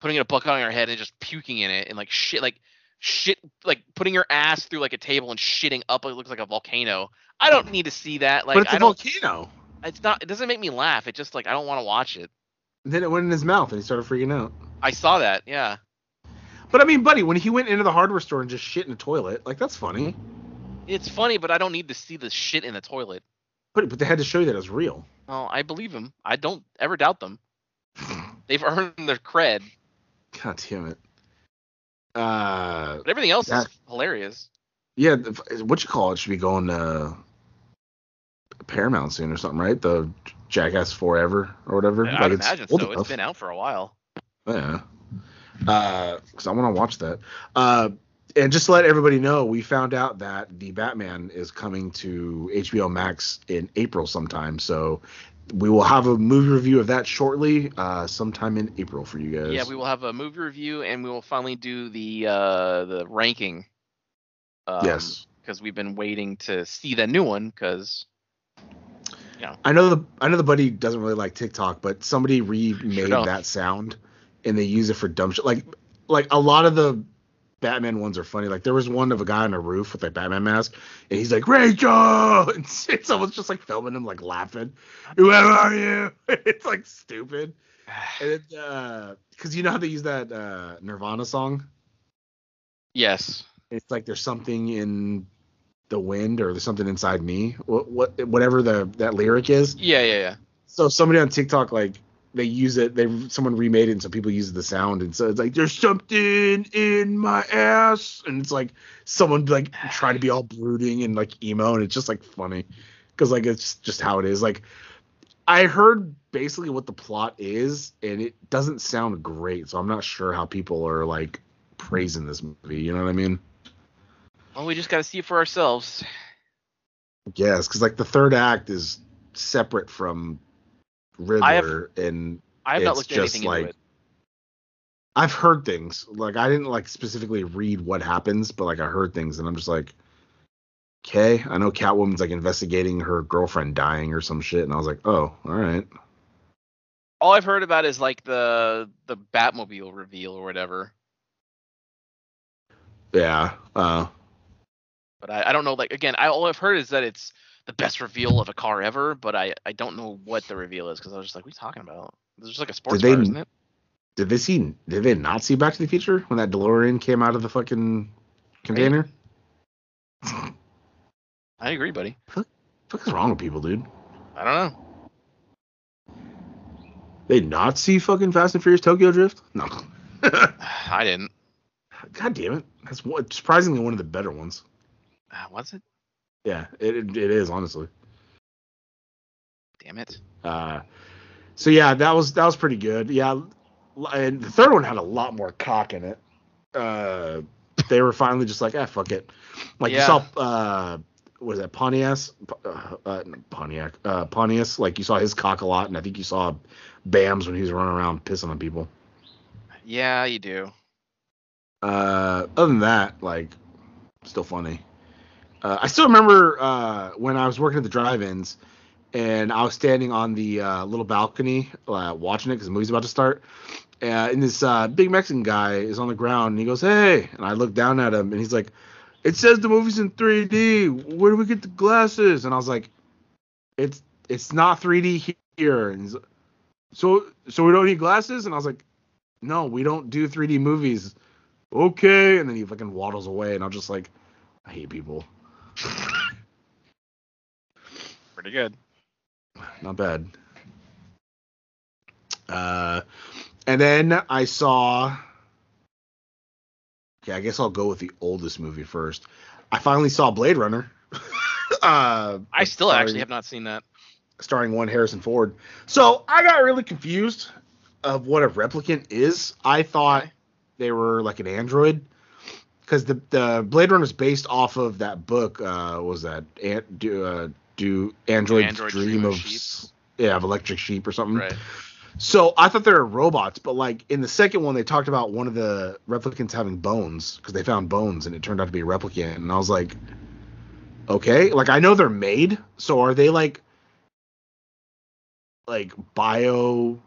putting a bucket on your head and just puking in it and like shit like shit like putting your ass through like a table and shitting up it looks like a volcano i don't need to see that like but it's i a volcano. it's not it doesn't make me laugh it just like i don't want to watch it And then it went in his mouth and he started freaking out. i saw that yeah But I mean, buddy, when he went into the hardware store and just shit in a toilet, like that's funny. it's funny but i don't need to see the shit in the toilet But but they had to show you that it was real. oh i believe him i don't ever doubt them they've earned their cred God damn it. Uh, but everything else That- is hilarious yeah, the- what you call it should be going to Paramount soon or something, right? The Jackass Forever or whatever. I'd like it's imagine so. It's been out for a while. Yeah. Because I want to watch that. Uh, and just to let everybody know, we found out that the Batman is coming to HBO Max in April sometime. So we will have a movie review of that shortly, uh, sometime in April for you guys. Yeah, we will have a movie review and we will finally do the uh the ranking. Um, yes. Because we've been waiting to see the new one. Because Yeah. I know the I know the buddy doesn't really like TikTok, but somebody remade don't. that sound and they use it for dumb shit. Like like a lot of the Batman ones are funny. Like there was one of a guy on a roof with a Batman mask, and he's like Rachel, and someone's just like filming him like laughing. Where are you? it's like stupid. And it, uh, because you know how they use that uh Nirvana song. yes, It's like there's something in the wind or there's something inside me. What, what whatever the that lyric is. yeah, yeah, yeah. So somebody on TikTok like they use it. They someone remade it, and so people use the sound, and so it's like there's something in my ass, and it's like someone like trying to be all brooding and like emo, and it's just like funny because like it's just how it is. Like I heard basically what the plot is, and it doesn't sound great, so I'm not sure how people are like praising this movie. You know what I mean? Well, we just got to see it for ourselves. Yes, because like the third act is separate from I have- and I have not It's looked just anything like- into it. I've heard things. Like I didn't like specifically read what happens, but like I heard things and I'm just like, okay. I know Catwoman's like investigating her girlfriend dying or some shit, and I was like, oh, all right. All I've heard about is like the the Batmobile reveal or whatever. Yeah. Uh But I, I don't know. Like again, I all I've heard is that it's the best reveal of a car ever. But I I don't know what the reveal is because I was just like, what are you talking about? There's just like a sports they- car, isn't it? did they see did they not see Back to the Future when that DeLorean came out of the fucking container? I agree, buddy. What the fuck is wrong with people, dude? I don't know. They not see fucking Fast and Furious Tokyo Drift? No. I didn't. God damn it. That's surprisingly one of the better ones. Uh, was it? Yeah, it, it, is honestly. Damn it. Uh, so yeah, that was that was pretty good. Yeah, and the third one had a lot more cock in it. Uh, they were finally just like, ah, fuck it. Like you saw, uh, was that Pontiac? Uh, uh, Pontiac, uh, Pontius. Like you saw his cock a lot, and I think you saw Bams when he was running around pissing on people. Yeah, you do. Uh, other than that, like, still funny. Uh, I still remember uh, when I was working at the drive-ins, and I was standing on the uh, little balcony uh, watching it because the movie's about to start. Uh, and this uh, big Mexican guy is on the ground, and he goes, "Hey!" And I look down at him, and he's like, "It says the movie's in 3D. Where do we get the glasses?" And I was like, "It's it's not 3D here." And he's like, so so we don't need glasses? And I was like, "No, we don't do 3D movies." okay. And then he fucking waddles away, and I'm just like, I hate people. Pretty good. Not bad. Uh, and then I saw. Okay, I guess I'll go with the oldest movie first. I finally saw Blade Runner. uh, I still starring- actually have not seen that. starring one Harrison Ford. So I got really confused of what a replicant is. I thought they were like an android because the the Blade Runner is based off of that book. Uh, what was that An- do uh, do androids Android dream, Dream of of Sheep? yeah of electric sheep or something? Right. So I thought they were robots, but like in the second one, they talked about one of the replicants having bones because they found bones and it turned out to be a replicant, and I was like, okay, like I know they're made, so are they like like bio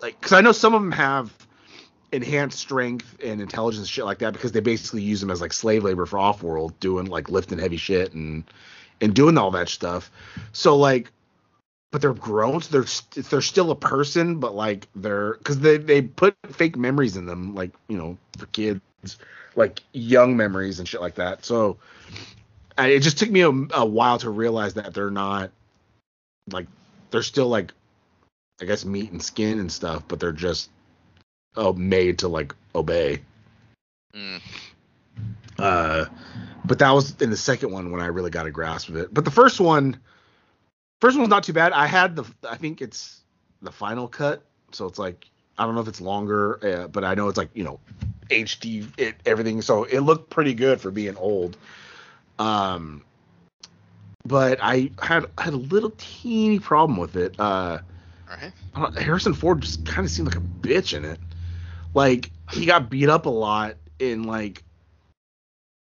like because I know some of them have enhanced strength and intelligence shit like that because they basically use them as like slave labor for off-world doing like lifting heavy shit and and doing all that stuff. So like but they're grown, so they're they're still a person, but like they're because they they put fake memories in them, like you know for kids, like young memories and shit like that. So I, it just took me a, a while to realize that they're not like they're still like I guess meat and skin and stuff, but they're just oh made to like obey. Mm. Uh, but that was in the second one when I really got a grasp of it. But the first one, first one's not too bad. I had the I think it's the final cut, so it's like I don't know if it's longer, uh, but I know it's like you know HD it, everything, so it looked pretty good for being old. Um, but I had had a little teeny problem with it. Uh, All right. Harrison Ford just kind of seemed like a bitch in it. Like he got beat up a lot in like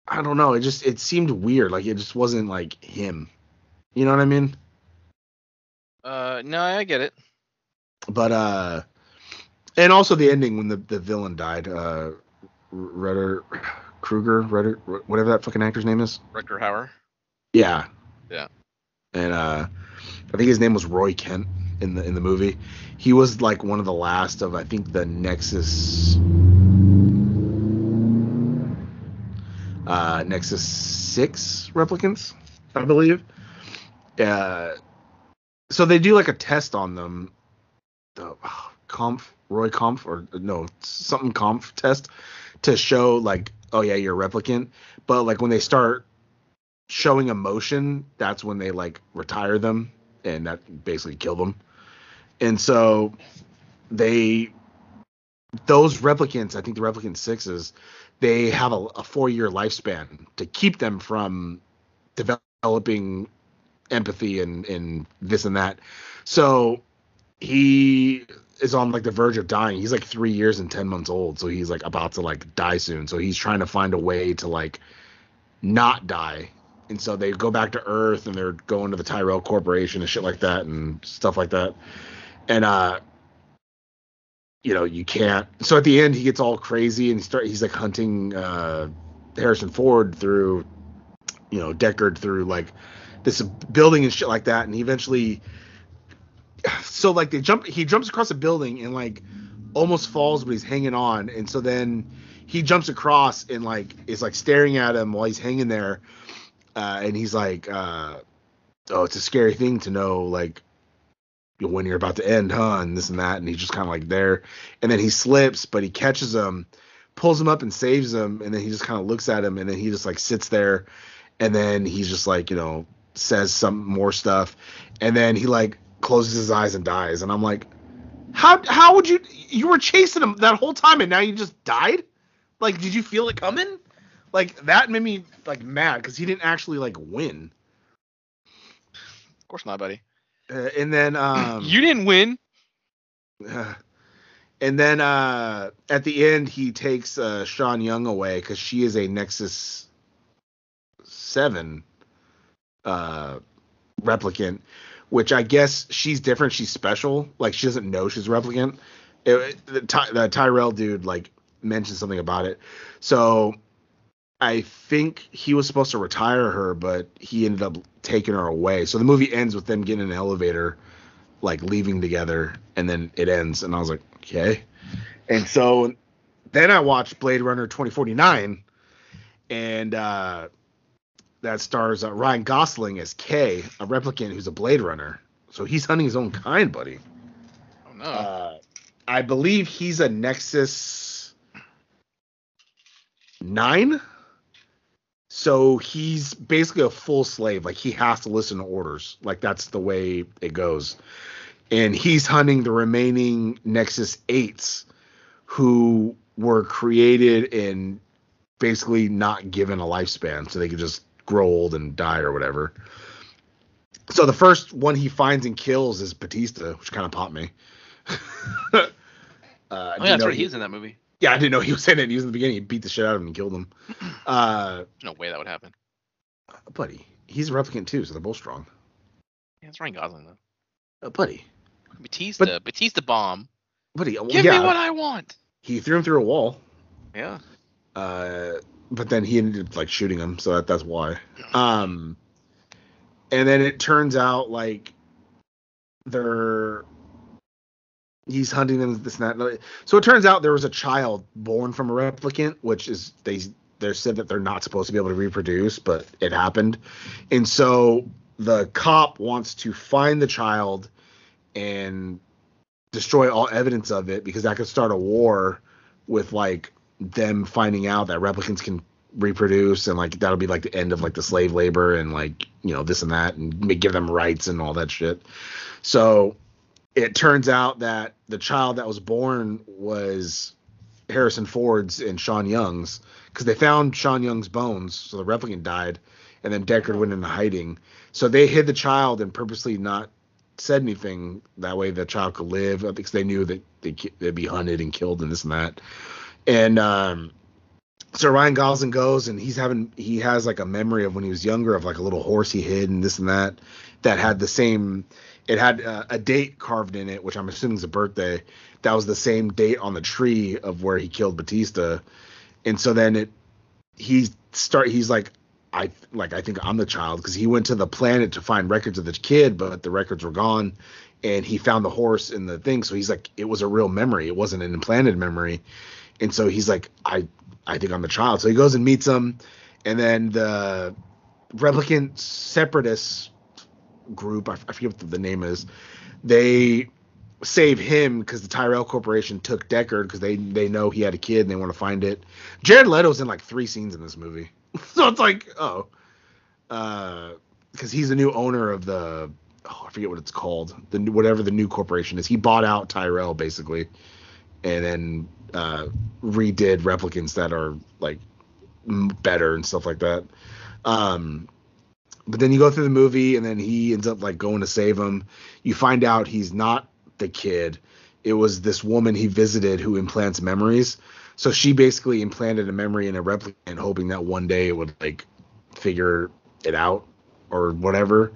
I don't know, it just it seemed weird. Like it just wasn't like him. You know what I mean? Uh, no, I get it. But uh and also the ending when the the villain died, uh Rudder Kruger, Rudder whatever that fucking actor's name is. Rutger Hauer. Yeah. Yeah. And uh I think his name was Roy Kent in the in the movie. He was like one of the last of I think the Nexus uh Nexus 6 replicants, I believe. Uh so they do like a test on them. The oh, Kampf, Roy Kampf or no, something Kampf test to show like oh yeah, you're a replicant, but like when they start showing emotion, that's when they like retire them and that basically kill them. And so they those replicants, I think the replicant sixes, they have a, a four year lifespan to keep them from developing empathy and and this and that. So he is on like the verge of dying. He's like three years and ten months old, so he's like about to like die soon. So he's trying to find a way to like not die. And so they go back to Earth and they're going to the Tyrell Corporation and shit like that and stuff like that. And uh you know, you can't so at the end he gets all crazy and he start he's like hunting uh Harrison Ford through you know, Deckard through like this building and shit like that. And he eventually so like they jump he jumps across a building and like almost falls but he's hanging on. And so then he jumps across and like is like staring at him while he's hanging there. Uh, and he's like uh, oh it's a scary thing to know like when you're about to end huh and this and that and he's just kind of like there. And then he slips but he catches him pulls him up and saves him and then he just kind of looks at him and then he just like sits there and then he's just like you know says some more stuff. And then he like closes his eyes and dies. And i'm like how how would you you were chasing him that whole time and now you just died? Like did you feel it coming? Like that made me like mad because he didn't actually like win. Of course not, buddy. Uh, and then um you didn't win. and then uh at the end he takes uh sean young away because she is a nexus 7 uh replicant which i guess she's different. She's special. Like she doesn't know she's a replicant. It, the, Ty, the tyrell dude like mentioned something about it. So i think he was supposed to retire her but he ended up taking her away. So the movie ends with them getting in an elevator like leaving together and then it ends. And i was like okay. And so then i watched blade runner 2049 and uh that stars uh, ryan gosling as Kay, a replicant who's a blade runner. So he's hunting his own kind buddy. Oh no. uh, i believe he's a nexus 9 so he's basically a full slave like he has to listen to orders like that's the way it goes and he's hunting the remaining Nexus 8s who were created and basically not given a lifespan so they could just grow old and die or whatever. So the first one he finds and kills is Batista, which kind of popped me. uh, oh yeah, that's right. he- He's in that movie. Yeah, I didn't know he was in it. He was in the beginning. He beat the shit out of him and killed him. Uh, There's no way that would happen. buddy, he's a replicant too, so they're both strong. Yeah, it's Ryan Gosling though. Uh, buddy, Batista, Batista bomb. buddy, uh, Give yeah, me what I want. he threw him through a wall. Yeah. Uh, but then he ended up like shooting him, so that, that's why. Um, and then it turns out like they're he's hunting them this and that. So it turns out there was a child born from a replicant, which is they they said that they're not supposed to be able to reproduce, but it happened, and so the cop wants to find the child and destroy all evidence of it because that could start a war with like them finding out that replicants can reproduce and like that'll be like the end of like the slave labor and like you know this and that and give them rights and all that shit. So it turns out that the child that was born was Harrison Ford's and Sean Young's because they found Sean Young's bones, so the replicant died, and then Deckard went into hiding. So they hid the child and purposely not said anything that way the child could live because they knew that they, they'd be hunted and killed and this and that. And um, so Ryan Gosling goes and he's having he has like a memory of when he was younger of like a little horse he hid and this and that that had the same it had uh, a date carved in it which I'm assuming is a birthday. That was the same date on the tree of where he killed Batista. And so then it he start he's like I like I think I'm the child because he went to the planet to find records of the kid but the records were gone. And he found the horse in the thing. So he's like it was a real memory. It wasn't an implanted memory. And so he's like I I think I'm the child. So he goes and meets him, and then the replicant separatist group, I, I forget what the name is, they save him because the Tyrell Corporation took Deckard because they they know he had a kid and they want to find it. Jared Leto's in like three scenes in this movie, so it's like oh, uh because he's the new owner of the oh I forget what it's called the whatever the new corporation is. He bought out Tyrell basically, and then uh, redid replicants that are like better and stuff like that. Um, but then you go through the movie, and then he ends up like going to save him. You find out he's not the kid. It was this woman he visited who implants memories. So she basically implanted a memory in a replicant, hoping that one day it would like figure it out or whatever.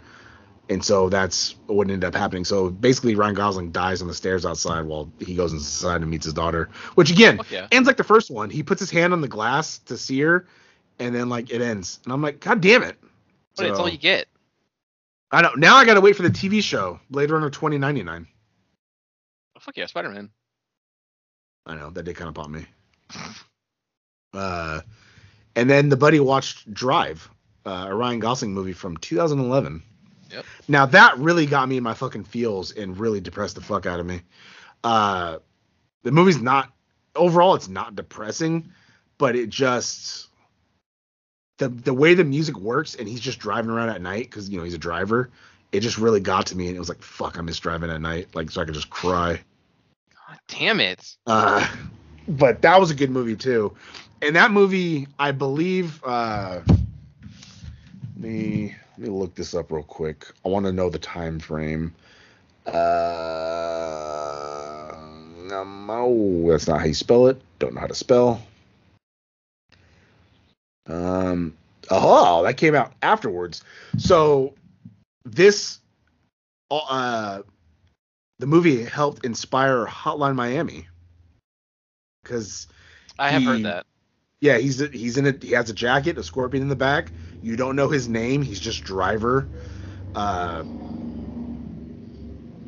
And so that's what ended up happening. So basically, Ryan Gosling dies on the stairs outside while he goes inside and meets his daughter. Which again, yeah. ends like the first one. He puts his hand on the glass to see her, and then like it ends. And I'm like, God damn it! But it's all you get. I know. Now I gotta wait for the TV show, Blade Runner 2099. Oh, fuck yeah, Spider Man. I know that did kind of pop me. Uh, and then the buddy watched Drive, uh, a Ryan Gosling movie from 2011. Yep. Now that really got me in my fucking feels and really depressed the fuck out of me. Uh, the movie's not overall, it's not depressing, but it just the the way the music works and he's just driving around at night because you know he's a driver. It just really got to me and it was like fuck, I miss driving at night, like so I could just cry. God damn it. Uh, but that was a good movie too. And that movie, I believe. Uh, let me let me look this up real quick. I want to know the time frame. Uh, um, oh, that's not how you spell it. Don't know how to spell. Um. Oh, that came out afterwards. So this, uh, the movie helped inspire Hotline Miami. Because I have He- heard that. yeah, he's he's in it. He has a jacket, a scorpion in the back. You don't know his name. He's just driver. Uh,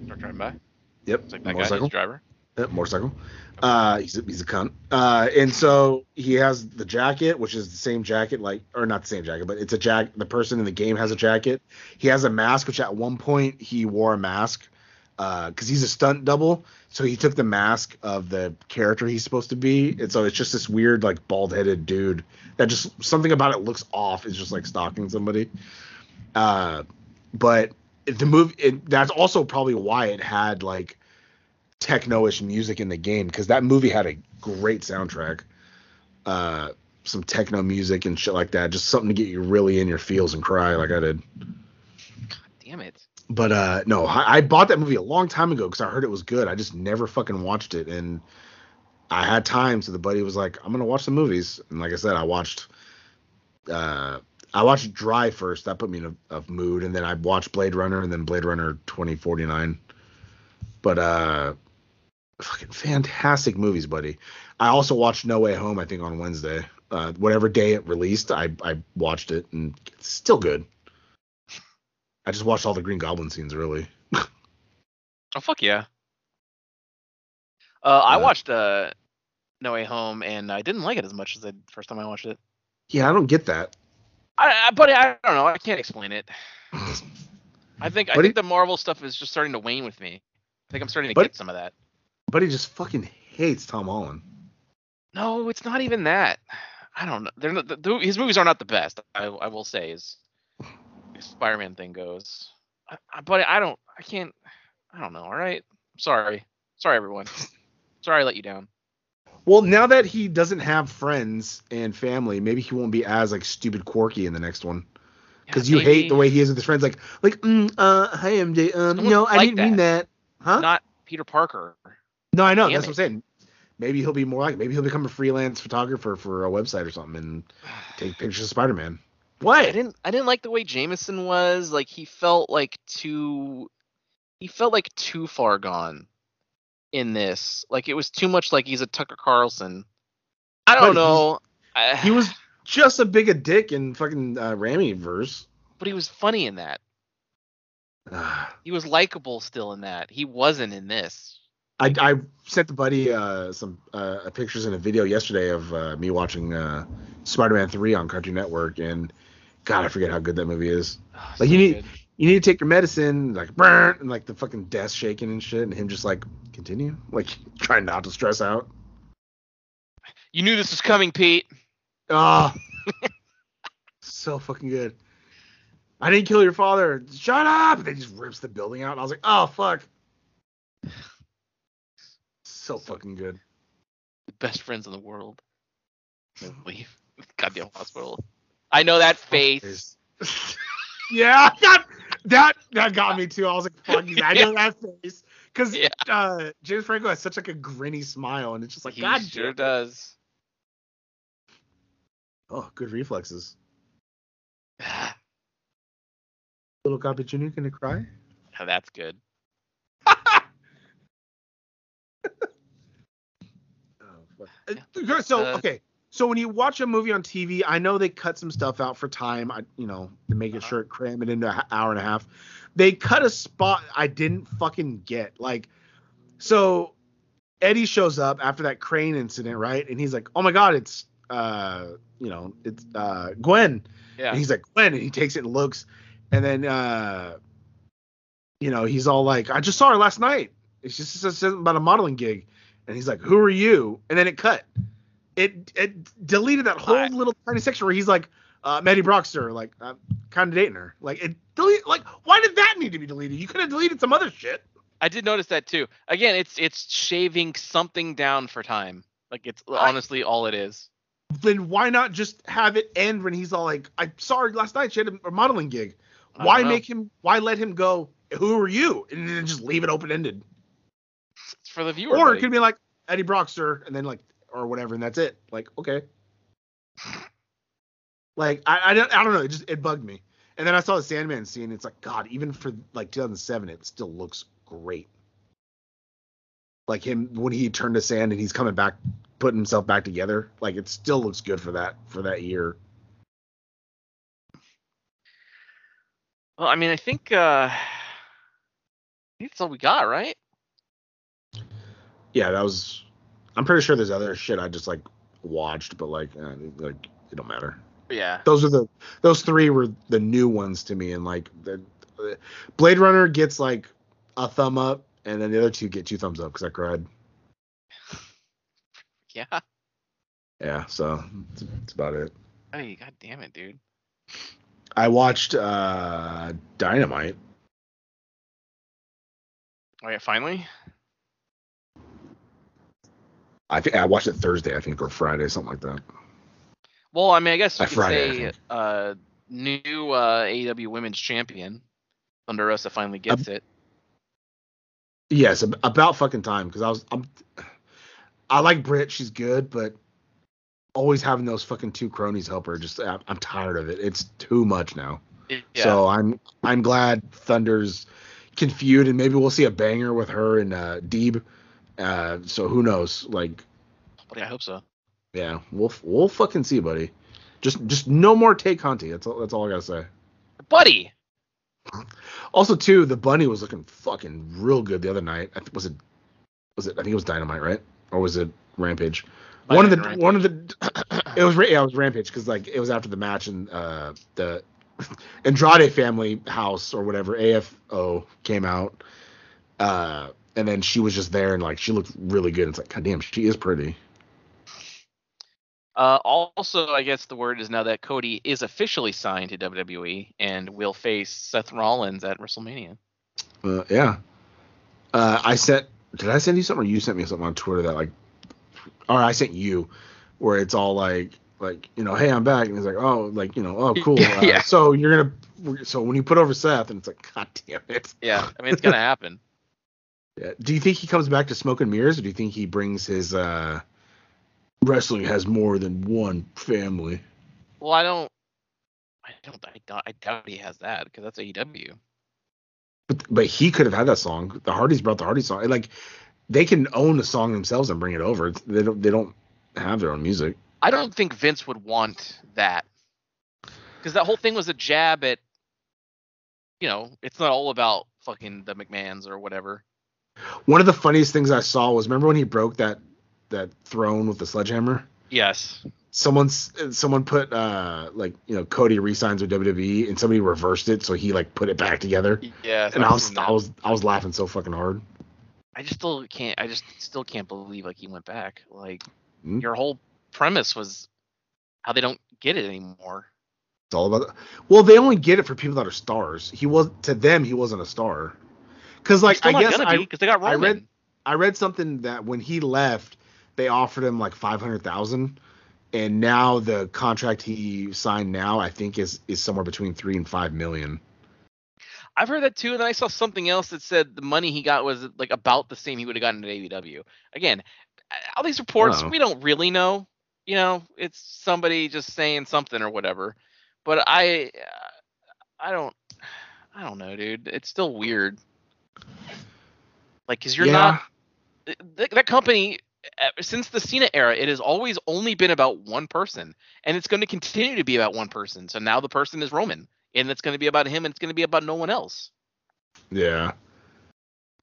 Start driving by. yep, It's like that motorcycle. driver. Yep, motorcycle. Uh, he's a, he's a cunt. Uh, and so he has the jacket, which is the same jacket, like or not the same jacket, but it's a jack. The person in the game has a jacket. He has a mask, which at one point he wore a mask Uh because he's a stunt double. So he took the mask of the character he's supposed to be, and so it's just this weird, like bald-headed dude that just something about it looks off. It's just like stalking somebody. Uh, but the movie, it, that's also probably why it had like techno-ish music in the game because that movie had a great soundtrack. Uh, some techno music and shit like that, just something to get you really in your feels and cry like I did. God damn it. But uh, no, I, I bought that movie a long time ago because I heard it was good. I just never fucking watched it, and I had time. So the buddy was like, "I'm gonna watch the movies," and like I said, I watched. Uh, I watched Drive first. That put me in a, a mood, and then I watched Blade Runner, and then Blade Runner 2049. But uh, fucking fantastic movies, buddy. I also watched No Way Home. I think on Wednesday, uh, whatever day it released, I I watched it, and it's still good. I just watched all the Green Goblin scenes, really. Oh fuck yeah. Uh, I Uh, watched uh, No Way Home and I didn't like it as much as the first time I watched it. Yeah, I don't get that. I, I but I don't know. I can't explain it. I think I But think it- the Marvel stuff is just starting to wane with me. I think I'm starting to But- get some of that. But he just fucking hates Tom Holland. No, it's not even that. I don't know. They're not, the, the, his movies are not the best. I, I will say, as Spider-Man thing goes. I, I, but I don't. I can't. I don't know. All right. Sorry. Sorry, everyone. Sorry, I let you down. Well, now that he doesn't have friends and family, maybe he won't be as like stupid quirky in the next one. Because Yeah, you hate the way he is with his friends, like like mm, uh hi MJ, um no I like didn't mean that, huh? Not Peter Parker. No, I know damn that's it. what I'm saying. Maybe he'll be more like maybe he'll become a freelance photographer for a website or something and take pictures of Spider Man. What? I didn't. I didn't like the way Jameson was. Like he felt like too. He felt like too far gone in this. Like it was too much like he's a Tucker Carlson. I don't he's- know. I- He was just a big a dick in fucking uh, Raimi verse. but he was funny in that. He was likable still in that. He wasn't in this. I, I sent the buddy uh, some uh, pictures and a video yesterday of uh, me watching uh, Spider-Man 3 on Cartoon Network, and God, I forget how good that movie is. Oh, Like, so you need- good. You need to take your medicine, like burn, and like the fucking desk shaking and shit, and him just like continue, like trying not to stress out. You knew this was coming, Pete. Ah, so fucking good. I didn't kill your father. Shut up! And they just rips the building out, and I was like, oh fuck. So fucking good. Best friends in the world. Leave. Goddamn hospital. I know that face. yeah, that that that got me too. I was like, "Fuck you!" I know that face because Yeah. uh, James Franco has such like a grinny smile, and it's just like, he God, sure damn does. Oh, good reflexes. Little Copy Junior gonna cry? Now that's good. Uh, So Uh, okay, so when you watch a movie on TV, I know they cut some stuff out for time. I you know to make it Uh-huh. short, cram it into an hour and a half. They cut a spot I didn't fucking get. Like, so Eddie shows up after that crane incident, right? And he's like, "Oh my god, it's uh, you know, it's uh Gwen." Yeah. And he's like, Gwen, and he takes it and looks, and then uh, you know, he's all like, I just saw her last night. It's just says something about a modeling gig, and he's like, Who are you? And then it cut. It it deleted that whole I- little tiny section where he's like, uh, Maddie Broxter, like, I'm kind of dating her. Like, it delete. Like, why did that need to be deleted? You could have deleted some other shit. I did notice that too. Again, it's it's shaving something down for time. Like it's I- honestly all it is. Then why not just have it end when he's all like, I saw her last night. She had a, a modeling gig. Why make him? Why let him go? Who are you? And then just leave it open ended. For the viewer. Or it could be like Eddie Broxter and then like or whatever, and that's it. Like okay. Like I I don't, I don't know. It just it bugged me. And then I saw the Sandman scene. It's like God, even for like 2007, it still looks great. Like him when he turned to sand and he's coming back, putting himself back together. Like it still looks good for that for that year. Well, I mean, I think uh I think that's all we got, right? Yeah, that was. I'm pretty sure there's other shit I just like watched, but like uh, like it don't matter. Yeah. those are the those three were the new ones to me and like the uh, blade runner gets like a thumb up and then the other two get two thumbs up because i cried Yeah. yeah so that's, about it Hey, god damn it, dude. i watched uh dynamite All right, finally. I think i watched it thursday i think or friday something like that Well, I mean, I guess you Uh, could Friday, say uh new uh AEW Women's Champion. Thunder Rosa finally gets it. yes about fucking time because i was i'm i like Britt. she's good but always having those fucking two cronies help her just i'm, I'm tired of it it's too much now Yeah. So I'm I'm glad Thunder's can feud and maybe we'll see a banger with her and uh, Deeb. Uh, so who knows? Like, But I hope so. yeah, we'll we'll fucking see, buddy. Just just no more Tay Conti. That's all. That's all I gotta say. Buddy. Also, too, the bunny was looking fucking real good the other night. I th- was it was it? I think it was Dynamite, right? Or was it Rampage? Might one of the been one of the it was yeah, it was Rampage because like it was after the match and uh the Andrade family house or whatever AFO came out, uh, and then she was just there and like she looked really good. It's like God damn, she is pretty. Uh, also, I guess the word is now that Cody is officially signed to WWE and will face Seth Rollins at WrestleMania. Uh, yeah. Uh, I sent. Did I send you something, or you sent me something on Twitter that like, or I sent you, where it's all like, like you know, hey, I'm back, and it's like, oh, like you know, oh, cool. Uh, Yeah. So you're gonna. So when you put over Seth, and it's like, god damn it. Yeah, I mean it's gonna happen. Do you think he comes back to smoke and mirrors, or do you think he brings his uh, wrestling has more than one family? Well, I don't, I don't, I doubt, I doubt he has that because that's AEW. But but he could have had that song. The Hardys brought the Hardys song. Like they can own the song themselves and bring it over. It's- They don't they don't have their own music. I don't think Vince would want that because that whole thing was a jab at, you know, it's not all about fucking the McMahons or whatever. One of the funniest things I saw was remember when he broke that that throne with the sledgehammer. Yes. Someone's someone put uh like you know Cody resigns with WWE and somebody reversed it so he like put it back together. Yeah. And I was I was I was laughing so fucking hard. I just still can't. I just still can't believe like he went back. Like Hmm. your whole premise was how they don't get it anymore. It's all about. Well, they only get it for people that are stars. He was to them. He wasn't a star. Because like I guess gonna I, be they got I read- I read something that when he left, they offered him like five hundred thousand, and now the contract he signed now I think is is somewhere between three and five million. I've heard that too, and then I saw something else that said the money he got was like about the same he would have gotten at AEW. Again, all these reports Wow. we don't really know. You know, it's somebody just saying something or whatever. But I, uh, I don't, I don't know, dude. It's still weird. Like, cause you're yeah, not th- that company uh, since the Cena era, it has always only been about one person, and it's going to continue to be about one person. So now the person is Roman, and it's going to be about him, and it's going to be about no one else. yeah.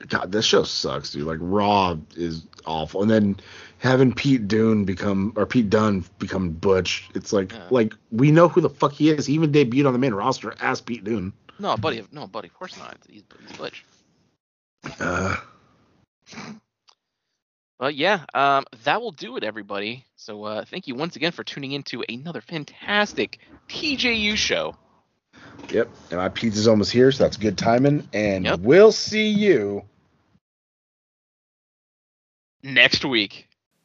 God, this show sucks, dude. Like Raw is awful, and then having Pete Dunne become or Pete Dunne become Butch, it's like Yeah. like we know who the fuck he is. He even debuted on the main roster as Pete Dunne. No, buddy, no, buddy, of course not. He's, he's Butch. Uh, But yeah, um, that will do it, everybody. So uh, thank you once again for tuning into another fantastic TJU show. Yep. And my pizza's almost here, so that's good timing. And Yep. we'll see you. Next week.